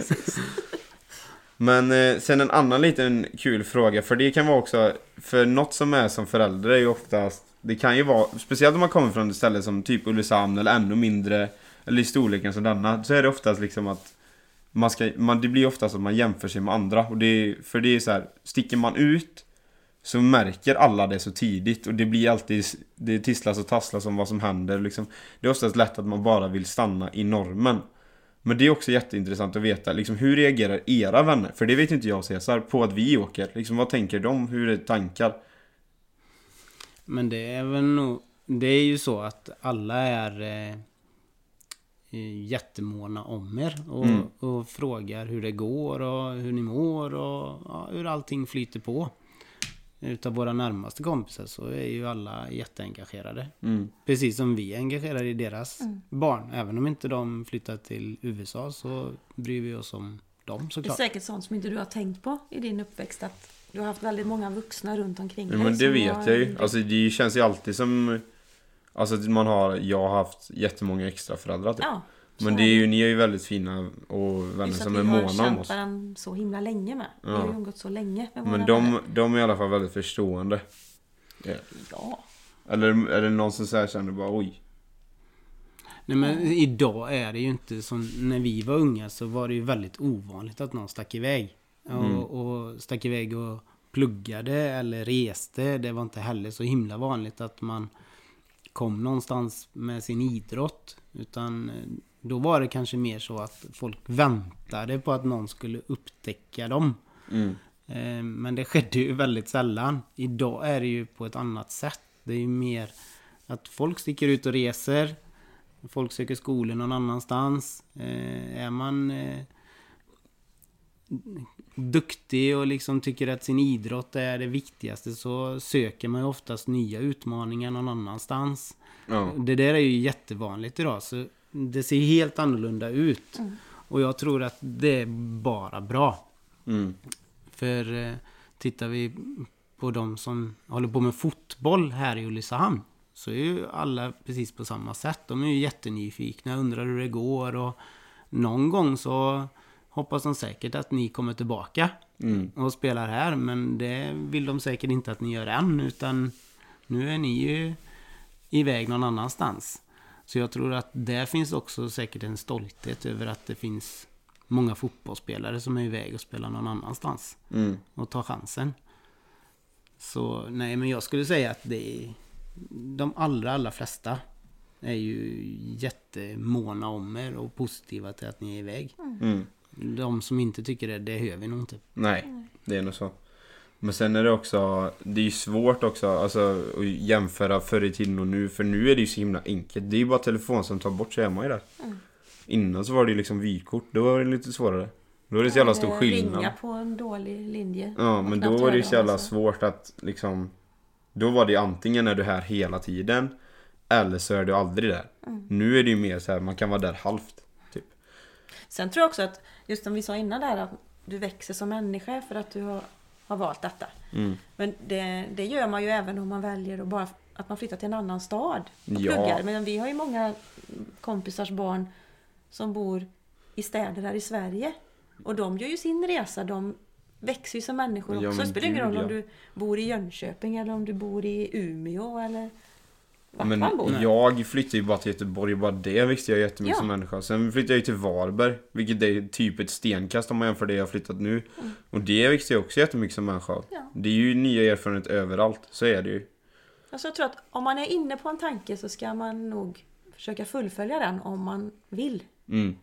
S1: Men eh, sen en annan liten kul fråga, för det kan vara också, för något som är som förälder är ju oftast, det kan ju vara, speciellt om man kommer från ett ställe som typ Ulricehamn eller ännu mindre, eller i storleken som denna, så är det oftast liksom att man ska, man, det blir oftast att man jämför sig med andra. Och det för det är så här, sticker man ut så märker alla det så tidigt och det blir alltid, det tisslas och tasslas om vad som händer liksom. Det är oftast lätt att man bara vill stanna i normen. Men det är också jätteintressant att veta, liksom, hur reagerar era vänner? För det vet inte jag och Cesar, på att vi åker. Liksom, vad tänker de? Hur är tankar?
S3: Men det är väl nog... Det är ju så att alla är eh, eh, jättemåna om er och,
S1: Mm.
S3: och frågar hur det går och hur ni mår och ja, hur allting flyter på. Utav våra närmaste kompisar så är ju alla jätteengagerade.
S1: Mm.
S3: Precis som vi är engagerade i deras
S2: Mm.
S3: barn. Även om inte de flyttar till USA så bryr vi oss om dem
S2: Det är
S3: såklart.
S2: säkert sånt som inte du har tänkt på i din uppväxt. Att du har haft väldigt många vuxna runt omkring
S1: Ja,
S2: dig.
S1: men det vet
S2: har-
S1: jag ju. Alltså det känns ju alltid som... Alltså man har, jag har haft jättemånga extra föräldrar typ.
S2: Ja,
S1: Men det är ju, ni är ju väldigt fina och vänner som
S2: vi
S1: är
S2: har
S1: måna om
S2: känt
S1: oss.
S2: varandra så himla länge med. Vi
S1: Ja.
S2: har ju umgåtts så länge med
S1: Men de,
S2: vänner.
S1: de är i alla fall väldigt förstående.
S2: Ja.
S1: Eller är det någon som så här känner bara oj.
S3: Nej men idag är det ju inte som när vi var unga så var det ju väldigt ovanligt att någon stack iväg.
S1: Mm.
S3: Och, och stack iväg och pluggade eller reste. Det var inte heller så himla vanligt att man kom någonstans med sin idrott. Utan eh, då var det kanske mer så att folk väntade på att någon skulle upptäcka dem.
S1: Mm.
S3: Eh, Men det skedde ju väldigt sällan. Idag är det ju på ett annat sätt. Det är ju mer att folk sticker ut och reser. Folk söker skolor någon annanstans. Eh, Är man duktig och liksom tycker att sin idrott är det viktigaste så söker man ju oftast nya utmaningar någon annanstans.
S1: Ja.
S3: Det där är ju jättevanligt idag. Så det ser helt annorlunda ut. Och jag tror att det är bara bra.
S1: Mm.
S3: För eh, tittar vi på de som håller på med fotboll här i Ulricehamn så är ju alla precis på samma sätt. De är ju jättenyfikna, undrar hur det går och någon gång så hoppas de säkert att ni kommer tillbaka
S1: Mm.
S3: och spelar här. Men det vill de säkert inte att ni gör än utan nu är ni ju iväg någon annanstans. Så jag tror att där finns också säkert en stolthet över att det finns många fotbollsspelare som är iväg och spelar någon annanstans
S1: Mm.
S3: och tar chansen. Så nej, men jag skulle säga att det är de allra, allra flesta är ju jättemåna om er och positiva till att ni är iväg.
S1: Mm.
S3: De som inte tycker det, det hör vi nog inte.
S1: Nej, det är nog så. Men sen är det också, det är ju svårt också alltså, att jämföra förr i tiden och nu. För nu är det ju så himla enkelt. Det är ju bara telefonsamtal bort så är man ju där. Innan så var det ju liksom vykort, då var det lite svårare. Då är det så jävla stor
S2: Eller
S1: skillnad.
S2: Ringa på en dålig linje.
S1: Ja, men då var det ju så jävla
S2: sig.
S1: svårt att liksom Då var det ju antingen är du här hela tiden Eller så är du aldrig där
S2: Mm.
S1: Nu är det ju mer så här, man kan vara där halvt typ.
S2: Sen tror jag också att, just som vi sa innan där, att du växer som människa för att du har, har valt detta.
S1: Mm.
S2: Men det, det gör man ju även om man väljer att bara att man flyttar till en annan stad och
S1: Ja.
S2: pluggar. Men vi har ju många kompisars barn som bor i städer här i Sverige. Och de gör ju sin resa. De växer ju som människor också. det spelar ingen roll om du bor i Jönköping eller om du bor i Umeå eller vart
S1: Men
S2: bor.
S1: jag flyttade ju bara till Göteborg och bara det växte jag jättemycket
S2: Ja.
S1: som människa. Sen flyttade jag ju till Varberg, vilket är typ ett stenkast om man jämför det jag har flyttat nu. Och det växte jag också jättemycket som människa.
S2: Ja.
S1: Det är ju nya erfarenheter överallt, så är det ju.
S2: Alltså jag tror att om man är inne på en tanke så ska man nog försöka fullfölja den om man vill.
S1: Mm.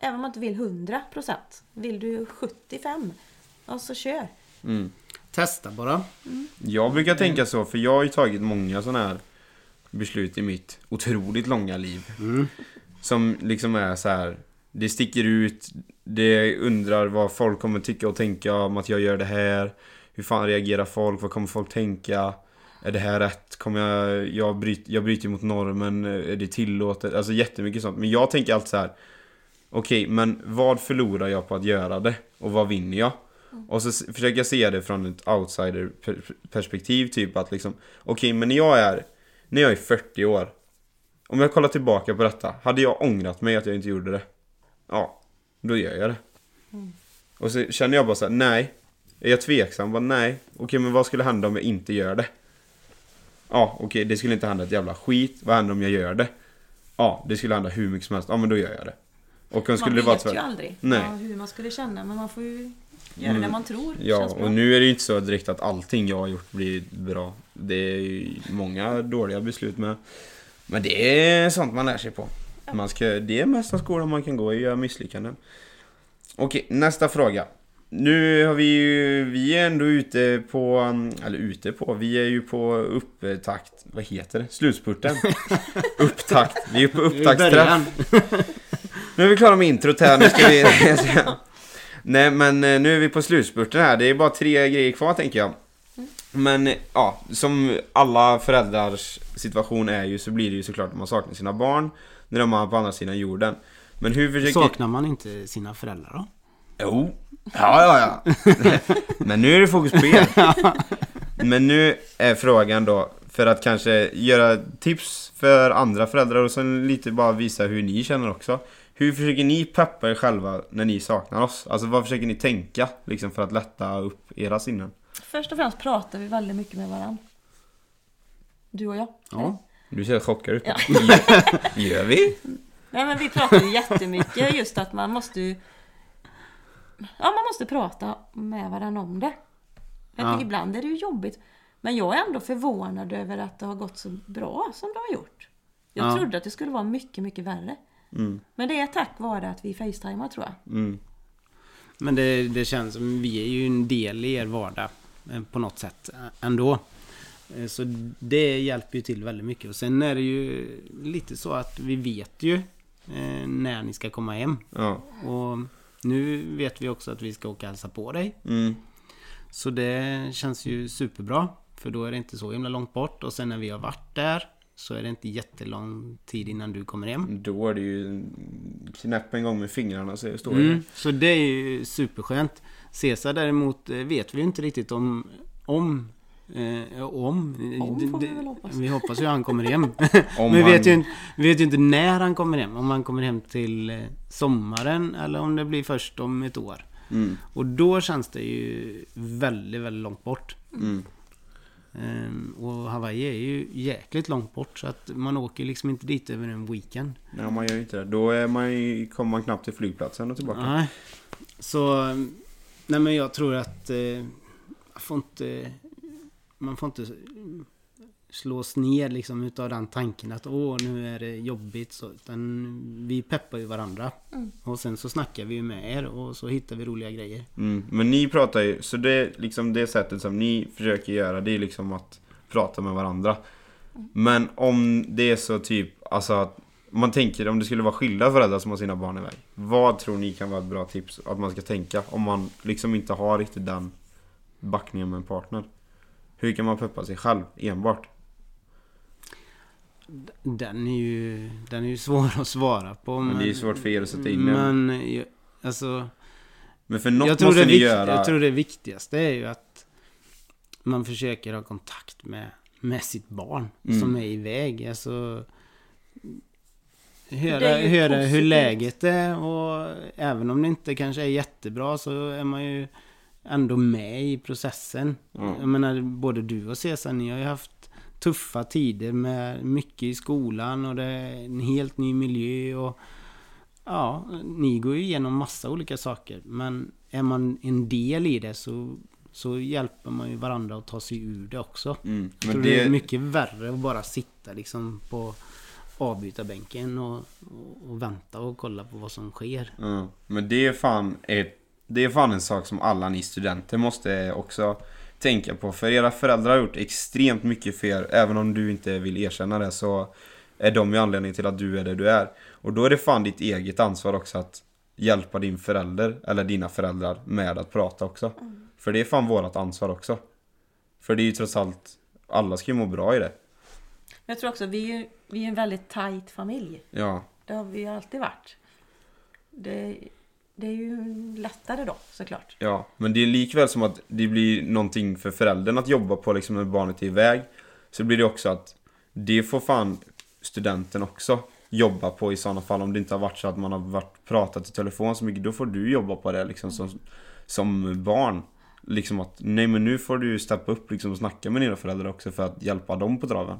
S2: Även om man inte vill 100%. Vill du 75? Ja, så kör.
S1: Mm.
S3: Testa bara.
S1: Jag brukar tänka så, för jag har ju tagit många sådana här beslut i mitt otroligt långa liv. Som liksom är så här. Det sticker ut, det undrar vad folk kommer tycka och tänka om att jag gör det här. Hur fan reagerar folk? Vad kommer folk tänka? Är det här rätt? Kommer jag, jag, bryt, jag bryter mot normen? Är det tillåtet? Alltså jättemycket sånt. Men jag tänker alltid så här. Okej, men vad förlorar jag på att göra det? Och vad vinner jag? Och så försöker jag se det från ett outsider-perspektiv, typ att liksom Okej, men när jag är När jag är 40 år Om jag kollar tillbaka på detta, hade jag ångrat mig att jag inte gjorde det? Ja, då gör jag det Och så känner jag bara så här, nej Är jag tveksam? Bara, nej Okej, men vad skulle hända om jag inte gör det? Ja, okej, det skulle inte hända ett jävla skit Vad händer om jag gör det? Ja, det skulle hända hur mycket som helst Ja, men då gör jag det Och skulle
S2: man
S1: det vara
S2: vet ju aldrig
S1: Nej.
S2: Ja, hur man skulle känna. Men man får ju göra
S1: Mm.
S2: det man tror
S1: Ja, och nu är det ju inte så direkt att allting jag har gjort blir bra. Det är ju många dåliga beslut med. Men det är sånt man lär sig på. Man ska, det är mesta skolan man kan gå i, göra misslyckanden. Okej, nästa fråga. Nu har vi ju, vi är ändå ute på, eller ute på, vi är ju på upptakt, vad heter det? Slutspurten? upptakt, vi är på upptaktsträff. Nu är vi klara med introt här, nu ska vi... Nej men eh, nu är vi på slutspurten här, det är bara tre grejer kvar tänker jag. Men eh, ja, som alla föräldrars situation är ju så blir det ju såklart att man saknar sina barn när de är på andra sidan jorden. Men hur försöker...
S3: Saknar man inte sina föräldrar då?
S1: Jo. Ja, ja, ja. Men nu är det fokus på er. Men nu är frågan då, för att kanske göra tips för andra föräldrar och sen lite bara visa hur ni känner också. Hur försöker ni peppa er själva när ni saknar oss? Alltså vad försöker ni tänka liksom för att lätta upp era sinnen?
S2: Först och främst pratar vi väldigt mycket med varandra. Du och jag.
S3: Ja.
S1: Du ser chockad ut.
S2: Ja.
S1: Gör vi?
S2: Nej men vi pratar ju jättemycket just att man måste ju... Ja man måste prata med varandra om det.
S3: Ja.
S2: ibland är det ju jobbigt. Men jag är ändå förvånad över att det har gått så bra som det har gjort. Jag
S3: Ja.
S2: trodde att det skulle vara mycket, mycket värre.
S1: Mm.
S2: Men det är tack vare att vi facetimar tror jag.
S1: Mm.
S3: Men det, det känns som vi är ju en del i er vardag eh, på något sätt eh, ändå. Eh, Så det hjälper ju till väldigt mycket. Och sen är det ju lite så att vi vet ju när ni ska komma hem.
S1: Ja.
S3: Och nu vet vi också att vi ska åka och hälsa på dig.
S1: Mm.
S3: Så det känns ju superbra. För då är det inte så himla långt bort. Och sen när vi har varit där så är det inte jättelång tid innan du kommer hem.
S1: Då är det ju knäpp en gång med fingrarna så står det.
S3: Mm, så det är ju superskönt. Cesar däremot eh, vet vi ju inte riktigt om... Om... Eh, om.
S2: Om får vi väl hoppas.
S3: Vi hoppas ju att han kommer hem. Men vi vet, ju inte, vi vet ju inte när han kommer hem. Om han kommer hem till eh, sommaren eller om det blir först om ett år.
S1: Mm.
S3: Och då känns det ju väldigt, väldigt långt bort.
S1: Mm.
S3: Ehm, och Hawaii är ju jäkligt långt bort så att man åker liksom inte dit över en weekend.
S1: Nej, man gör ju inte det. Då är man ju, kommer man knappt till flygplatsen och tillbaka.
S3: Nej. Så... Nej men jag tror att... Eh, jag får inte... Man får inte slås ner liksom utav den tanken att åh nu är det jobbigt så. Utan vi peppar ju varandra.
S2: Mm.
S3: Och sen så snackar vi ju med er och så hittar vi roliga grejer.
S1: Mm. Men ni pratar ju, så det, liksom det sättet som ni försöker göra det är liksom att prata med varandra. Men om det är så typ, alltså att man tänker om det skulle vara skilda föräldrar som har sina barn iväg. Vad tror ni kan vara ett bra tips att man ska tänka om man liksom inte har riktigt den backningen med en partner? Hur kan man peppa sig själv enbart?
S3: Den är ju, den är ju svår att svara på.
S1: Men det är ju svårt för er att sätta in det.
S3: Men jag- alltså...
S1: Men för något
S3: jag, tror
S1: måste
S3: det
S1: ni
S3: vikt,
S1: göra.
S3: jag tror det viktigaste är ju att man försöker ha kontakt med, med sitt barn
S1: Mm.
S3: som är iväg. Alltså, höra, höra hur läget är och även om det inte kanske är jättebra så är man ju ändå med i processen.
S1: Ja.
S3: Jag menar både du och Cesar, ni har ju haft tuffa tider med mycket i skolan och det är en helt ny miljö och Ja, ni går ju igenom massa olika saker. Men är man en del i det så, så hjälper man ju varandra att ta sig ur det också.
S1: Mm.
S3: Jag tror det...
S1: det,
S3: är mycket värre att bara sitta liksom på avbytarbänken och, och, och vänta och kolla på vad som sker.
S1: Ja, men det är fan ett, det är fan en sak som alla ni studenter måste också tänka på. För era föräldrar har gjort extremt mycket för er. Även om du inte vill erkänna det så är de ju anledningen till att du är det du är. Och då är det fan ditt eget ansvar också att hjälpa din förälder eller dina föräldrar med att prata också. För det är fan vårat ansvar också. För det är ju trots allt, alla ska ju må bra i det.
S2: Jag tror också vi är, vi är en väldigt tajt familj.
S1: Ja,
S2: Det har vi ju alltid varit. Det, det är ju lättare då såklart.
S1: Ja, men det är likväl som att det blir någonting för föräldern att jobba på liksom när barnet är iväg. Så blir det också att det får fan studenten också jobba på i sådana fall. Om det inte har varit så att man har varit pratat i telefon så mycket, då får du jobba på det liksom som, som barn. Liksom att, nej men nu får du steppa upp liksom och snacka med dina föräldrar också för att hjälpa dem på traven.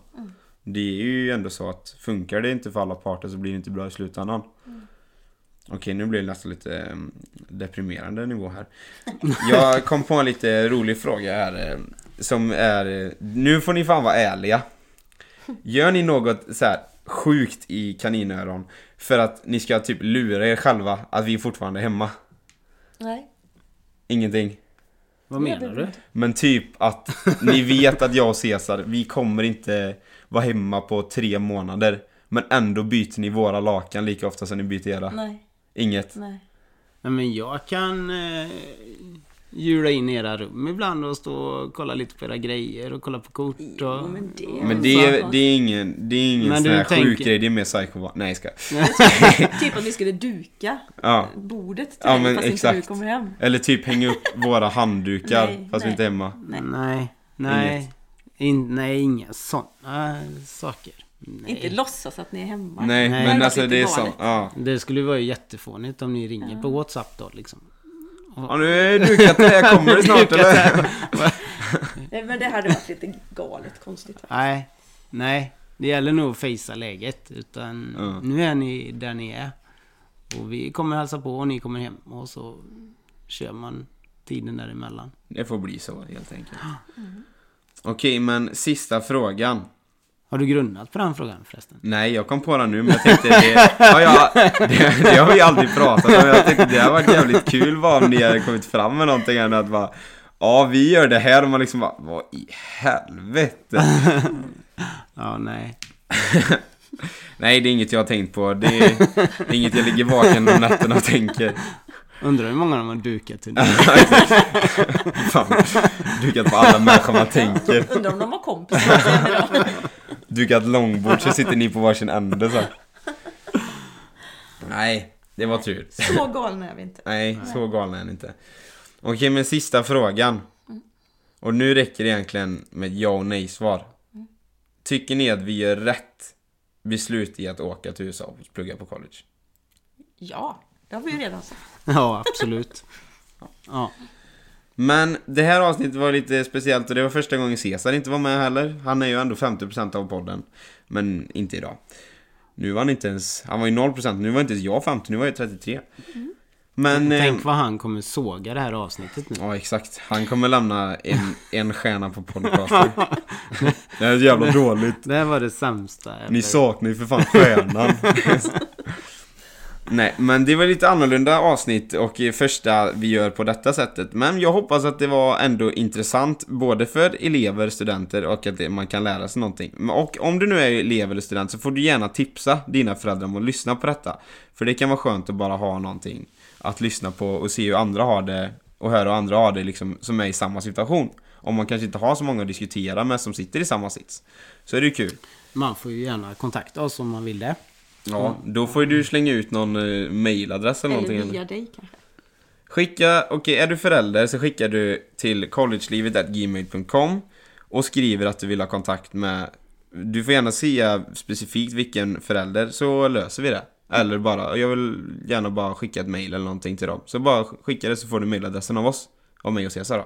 S1: Det är ju ändå så att funkar det inte för alla parter så blir det inte bra i slutändan. Okej, nu blir det nästan lite eh, deprimerande nivå här. Jag kom på en lite rolig fråga här. eh, Som är, eh, nu får ni fan vara ärliga. Gör ni något så här sjukt i kaninöron för att ni ska typ lura er själva att vi är fortfarande hemma?
S2: Nej.
S1: Ingenting.
S3: Vad menar du?
S1: Men typ att ni vet att jag och Cesar, vi kommer inte vara hemma på tre månader. Men ändå byter ni våra lakan lika ofta som ni byter era.
S2: Nej.
S1: Inget.
S2: Nej.
S3: Nej men jag kan eh, jula in i era rum ibland och stå och kolla lite på era grejer och kolla på kort och...
S2: Jo, men det...
S1: Men det är, det är ingen, det är ingen
S3: Men
S1: sån här
S3: tänker-
S1: sjuk grej, det är mer psycho Nej jag ska.
S2: typ att vi skulle duka
S1: Ja.
S2: bordet till
S1: Ja,
S2: dig
S1: men
S2: fast inte du
S1: exakt.
S2: kommer hem.
S1: Eller typ hänga upp våra handdukar
S2: Nej,
S1: fast vi
S2: nej.
S1: inte är hemma.
S2: Nej.
S3: Nej. Nej.
S1: Inget.
S3: In, nej, inga sådana saker. Nej.
S2: Inte låtsas att ni är hemma.
S1: Nej,
S3: Nej.
S1: men
S2: Det
S1: alltså
S2: hade
S1: det är så. Ja.
S3: Det skulle vara jättefånigt om ni ringer på WhatsApp då liksom.
S1: ja nu är dukat det här, kommer det snart eller?
S2: Nej, men det hade varit lite galet konstigt.
S3: Nej. Nej. Det gäller nog att fejsa läget. Utan
S1: Ja.
S3: nu är ni där ni är. Och vi kommer hälsa på och ni kommer hem. Och så kör man tiden däremellan.
S1: Det får bli så helt enkelt. Okej, men sista frågan.
S3: Har du grundat på den frågan förresten?
S1: Nej, jag kom på den nu, men jag tänkte det, ja, ja, det, det har vi aldrig pratat om. Jag tänkte det hade varit jävligt kul bara om ni hade kommit fram med någonting än att bara Ja, vi gör det här och man liksom bara, vad i helvete?
S3: Ja, nej.
S1: Nej, det är inget jag har tänkt på. Det är, det är inget jag ligger vaken om nätterna och tänker.
S3: Undrar hur många de har dukat till.
S1: Fan, dukat på alla människor man tänker.
S2: Undrar om de har kompisar.
S1: Dukat långbord så sitter ni på varsin ände så. Nej, det var tur.
S2: Så galna är vi inte.
S1: Nej, så galen är den inte. Okej, men sista frågan. Och nu räcker det egentligen med ja och nej svar. Tycker ni att vi gör rätt beslut i att åka till USA och plugga på college?
S2: Ja, det har vi ju redan sagt.
S3: Ja, absolut. Ja.
S1: Men det här avsnittet var lite speciellt och det var första gången Cesar inte var med heller. Han är ju ändå 50% av podden. Men inte idag. Nu var han inte ens, han var ju 0%, nu var inte ens jag 50, nu var jag 33. Men... eh,
S3: Tänk vad han kommer såga det här avsnittet nu.
S1: Ja, exakt. Han kommer lämna en, en stjärna på podcasten. Det är jävla dåligt.
S3: Det här var det sämsta.
S1: Ni saknar ju för fan stjärnan. Nej, men det var lite annorlunda avsnitt och första vi gör på detta sättet. Men jag hoppas att det var ändå intressant både för elever, studenter och att det, man kan lära sig någonting. Och om du nu är elev eller student så får du gärna tipsa dina föräldrar om att lyssna på detta. För det kan vara skönt att bara ha någonting att lyssna på och se hur andra har det och höra hur andra har det liksom som är i samma situation. Om man kanske inte har så många att diskutera med som sitter i samma sits. Så är det ju kul.
S3: Man får ju gärna kontakta oss om man vill det.
S1: Ja, då får ju du slänga ut någon uh, mailadress eller,
S2: Eller
S1: någonting.
S2: via dig kanske.
S1: Skicka, okej, är du förälder så skickar du till collegelivet.gmail.com och skriver att du vill ha kontakt med Du får gärna säga specifikt vilken förälder så löser vi det. Eller bara, jag vill gärna bara skicka ett mail eller någonting till dem. Så bara skicka det så får du mailadressen av oss. Av mig och Cesar då.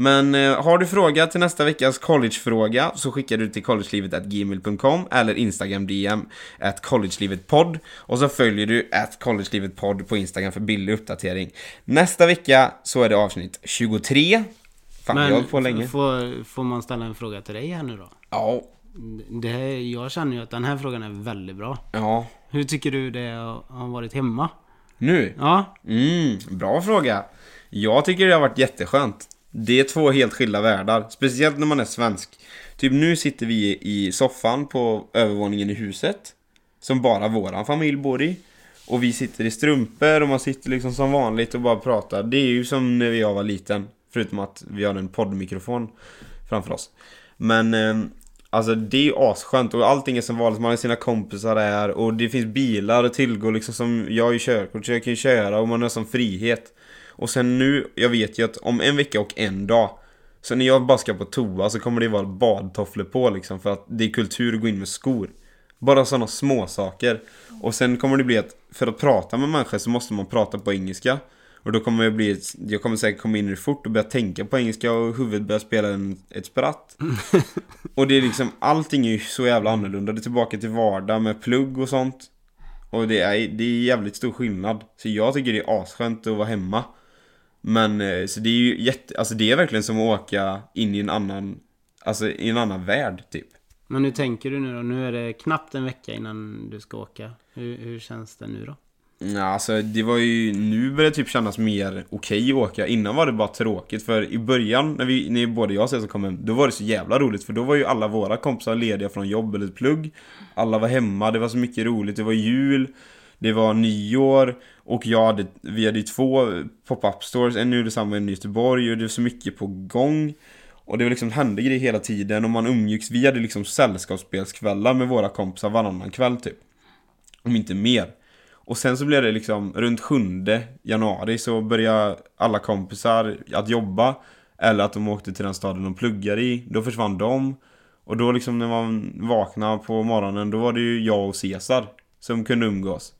S1: Men eh, har du fråga till nästa veckas collegefråga så skickar du till collegelivet.gmail.com eller Instagram DM at collegelivetpodd och så följer du at collegelivetpodd på Instagram för billig uppdatering. Nästa vecka så är det avsnitt 23. Fan, vi har hållit på länge.
S3: Får, får man ställa en fråga till dig här nu då?
S1: Ja,
S3: Det här, jag känner ju att den här frågan är väldigt bra.
S1: ja.
S3: Hur tycker du det har har varit hemma?
S1: Nu?
S3: Ja,
S1: Mm, bra fråga. Jag tycker det har varit jätteskönt. Det är två helt skilda världar, speciellt när man är svensk. Typ nu sitter vi i soffan på övervåningen i huset, som bara våran familj bor i. Och vi sitter i strumpor och man sitter liksom som vanligt och bara pratar. Det är ju som när jag var liten, förutom att vi har en poddmikrofon framför oss. Men eh, Alltså det är ju asskönt och allting är som vanligt, man har sina kompisar där och det finns bilar att tillgå liksom som Jag har ju körkort så jag kan ju köra och man har sån frihet och sen nu, jag vet ju att om en vecka och en dag Så när jag bara ska på toa så kommer det vara badtofflor på liksom för att det är kultur att gå in med skor Bara sådana små saker Och sen kommer det bli att för att prata med människor så måste man prata på engelska och då kommer jag bli, jag kommer säkert komma in i det fort och börja tänka på engelska och huvudet börjar spela en, ett spratt. Och det är liksom, allting är ju så jävla annorlunda. Det är tillbaka till vardag med plugg och sånt. Och det är, det är jävligt stor skillnad. Så jag tycker det är asskönt att vara hemma. Men, eh, så det är ju jätte, alltså det är verkligen som att åka in i en annan, alltså i en annan värld typ.
S3: men hur tänker du nu då? Nu är det knappt en vecka innan du ska åka. Hur, hur känns det nu då?
S1: Ja, alltså det var ju, nu börjar det typ kännas mer okej att åka. Innan var det bara tråkigt för i början när vi, när både jag och Cesar kom hem, då var det så jävla roligt för då var ju alla våra kompisar lediga från jobb eller plugg. Alla var hemma, det var så mycket roligt, det var jul, det var nyår och jag hade, vi hade ju två pop-up stores, en i Ulricehamn och en i Göteborg och det var så mycket på gång. Och det var liksom hände grejer hela tiden och man umgicks, vi hade liksom sällskapsspelskvällar med våra kompisar varannan kväll typ. Om inte mer. Och sen så blev det liksom runt 7 januari så började alla kompisar att jobba Eller att de åkte till den staden de pluggar i Då försvann de Och då liksom när man vaknade på morgonen Då var det ju jag och Cesar Som kunde umgås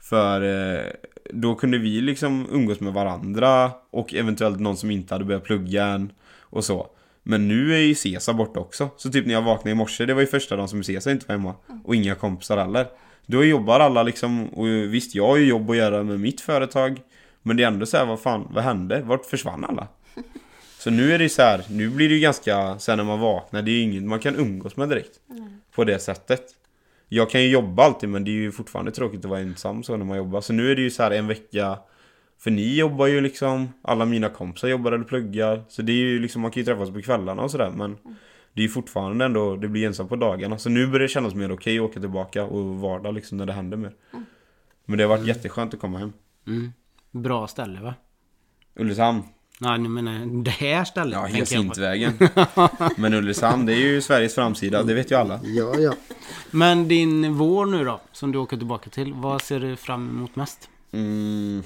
S1: för eh, då kunde vi liksom umgås med varandra Och eventuellt någon som inte hade börjat plugga än Och så Men nu är ju Cesar borta också Så typ när jag vaknade i morse Det var ju första dagen som Cesar inte var hemma Och inga kompisar heller då jobbar alla liksom, och visst jag har ju jobb att göra med mitt företag Men det är ändå så här, vad fan, vad hände? Vart försvann alla? Så nu är det så här, nu blir det ju ganska, sen när man vaknar, det är ju inget man kan umgås med direkt. På det sättet. Jag kan ju jobba alltid men det är ju fortfarande tråkigt att vara ensam så när man jobbar. Så nu är det ju så här en vecka För ni jobbar ju liksom Alla mina kompisar jobbar eller pluggar Så det är ju liksom, man kan ju träffas på kvällarna och sådär men Det är ju fortfarande ändå, det blir ensam på dagarna Så nu börjar det kännas mer okej att åka tillbaka och vardag liksom när det händer mer Men det har varit jätteskönt att komma hem
S3: Mm. Bra ställe va?
S1: Ulricehamn
S3: Nej, nu menar jag det här stället.
S1: Ja. Hyacintvägen Men Ulricehamn, det är ju Sveriges framsida, det vet ju alla
S3: Ja, ja. Men din vår nu då, som du åker tillbaka till. Vad ser du fram emot mest?
S1: Mm.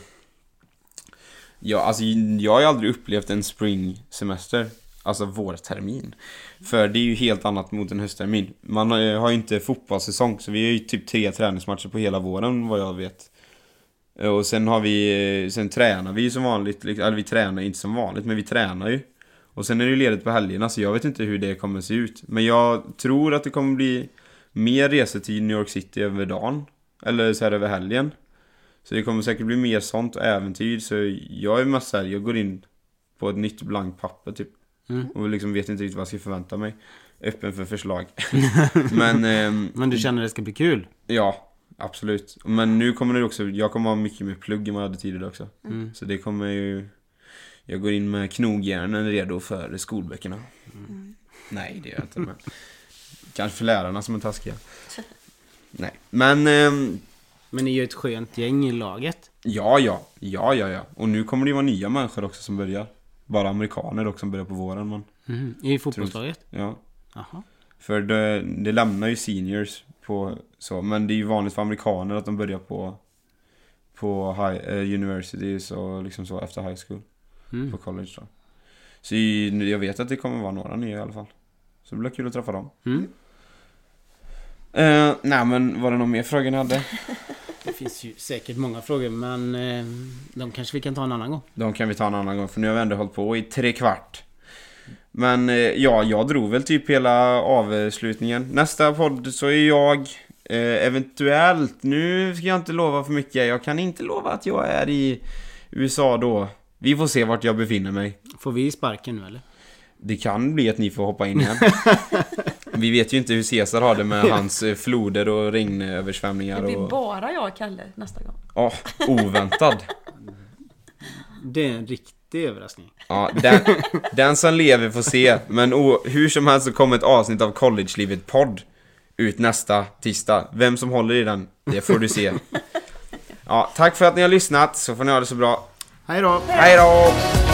S1: Ja, alltså jag har ju aldrig upplevt en springsemester. Alltså vårtermin. För det är ju helt annat mot en hösttermin. Man har ju har ju inte fotbollssäsong, så vi har ju typ tre träningsmatcher på hela våren vad jag vet. Och sen har vi, sen tränar vi ju som vanligt, liksom- eller vi tränar inte som vanligt, men vi tränar ju. Och sen är det ju ledigt på helgerna, så jag vet inte hur det kommer se ut. Men jag tror att det kommer bli mer resetid i New York City över dagen. Eller så här över helgen. Så det kommer säkert bli mer sånt och äventyr. Så jag är mest såhär, jag går in på ett nytt blankt papper typ.
S3: Mm.
S1: Och liksom vet inte riktigt vad jag ska förvänta mig. Öppen för förslag. Men ehm,
S3: Men du känner det ska bli kul?
S1: ja, absolut. Men nu kommer det också, jag kommer ha mycket mer plugg än vad jag hade tidigare också.
S3: Mm.
S1: Så det kommer ju... Jag går in med knogjärnen redo för skolböckerna. Nej, det gör jag inte. Men kanske för lärarna som är taskiga. Nej, men... ehm,
S3: Men ni är ju ett skönt gäng i laget.
S1: Ja, ja, ja, ja, ja. Och nu kommer det ju vara nya människor också som börjar. Bara amerikaner också som börjar på våren, men
S3: Mm. I fotbollslaget?
S1: ja.
S3: Jaha.
S1: För det, det lämnar ju seniors på så, men det är ju vanligt för amerikaner att de börjar på på high, eh, universities och liksom så efter high school,
S3: Mm.
S1: på college då. Så jag vet att det kommer vara några nya i alla fall. Så det blir kul att träffa dem.
S3: Mm.
S1: Eh, nej men var det någon mer fråga ni hade?
S3: Det finns ju säkert många frågor men eh, de kanske vi kan ta en annan gång.
S1: De kan vi ta en annan gång för nu har vi ändå hållit på i tre kvart. Men eh, ja, jag drog väl typ hela avslutningen. Nästa podd så är jag eh, eventuellt, nu ska jag inte lova för mycket. Jag kan inte lova att jag är i USA då. Vi får se vart jag befinner mig.
S3: Får vi sparken nu eller?
S1: Det kan bli att ni får hoppa in igen. Vi vet ju inte hur Caesar har det med hans eh, floder och
S2: Det
S1: regnöversvämningar
S2: blir
S1: och...
S2: bara jag och Kalle nästa gång.
S1: Ja, oväntad.
S3: Det är en riktig överraskning.
S1: Ja, den, den som lever får se. Men o, hur som helst så kommer ett avsnitt av College-livet podd ut nästa tisdag. Vem som håller i den, det får du se. Ja, tack för att ni har lyssnat, så får ni ha det så bra.
S3: Hej då!
S1: Hej då!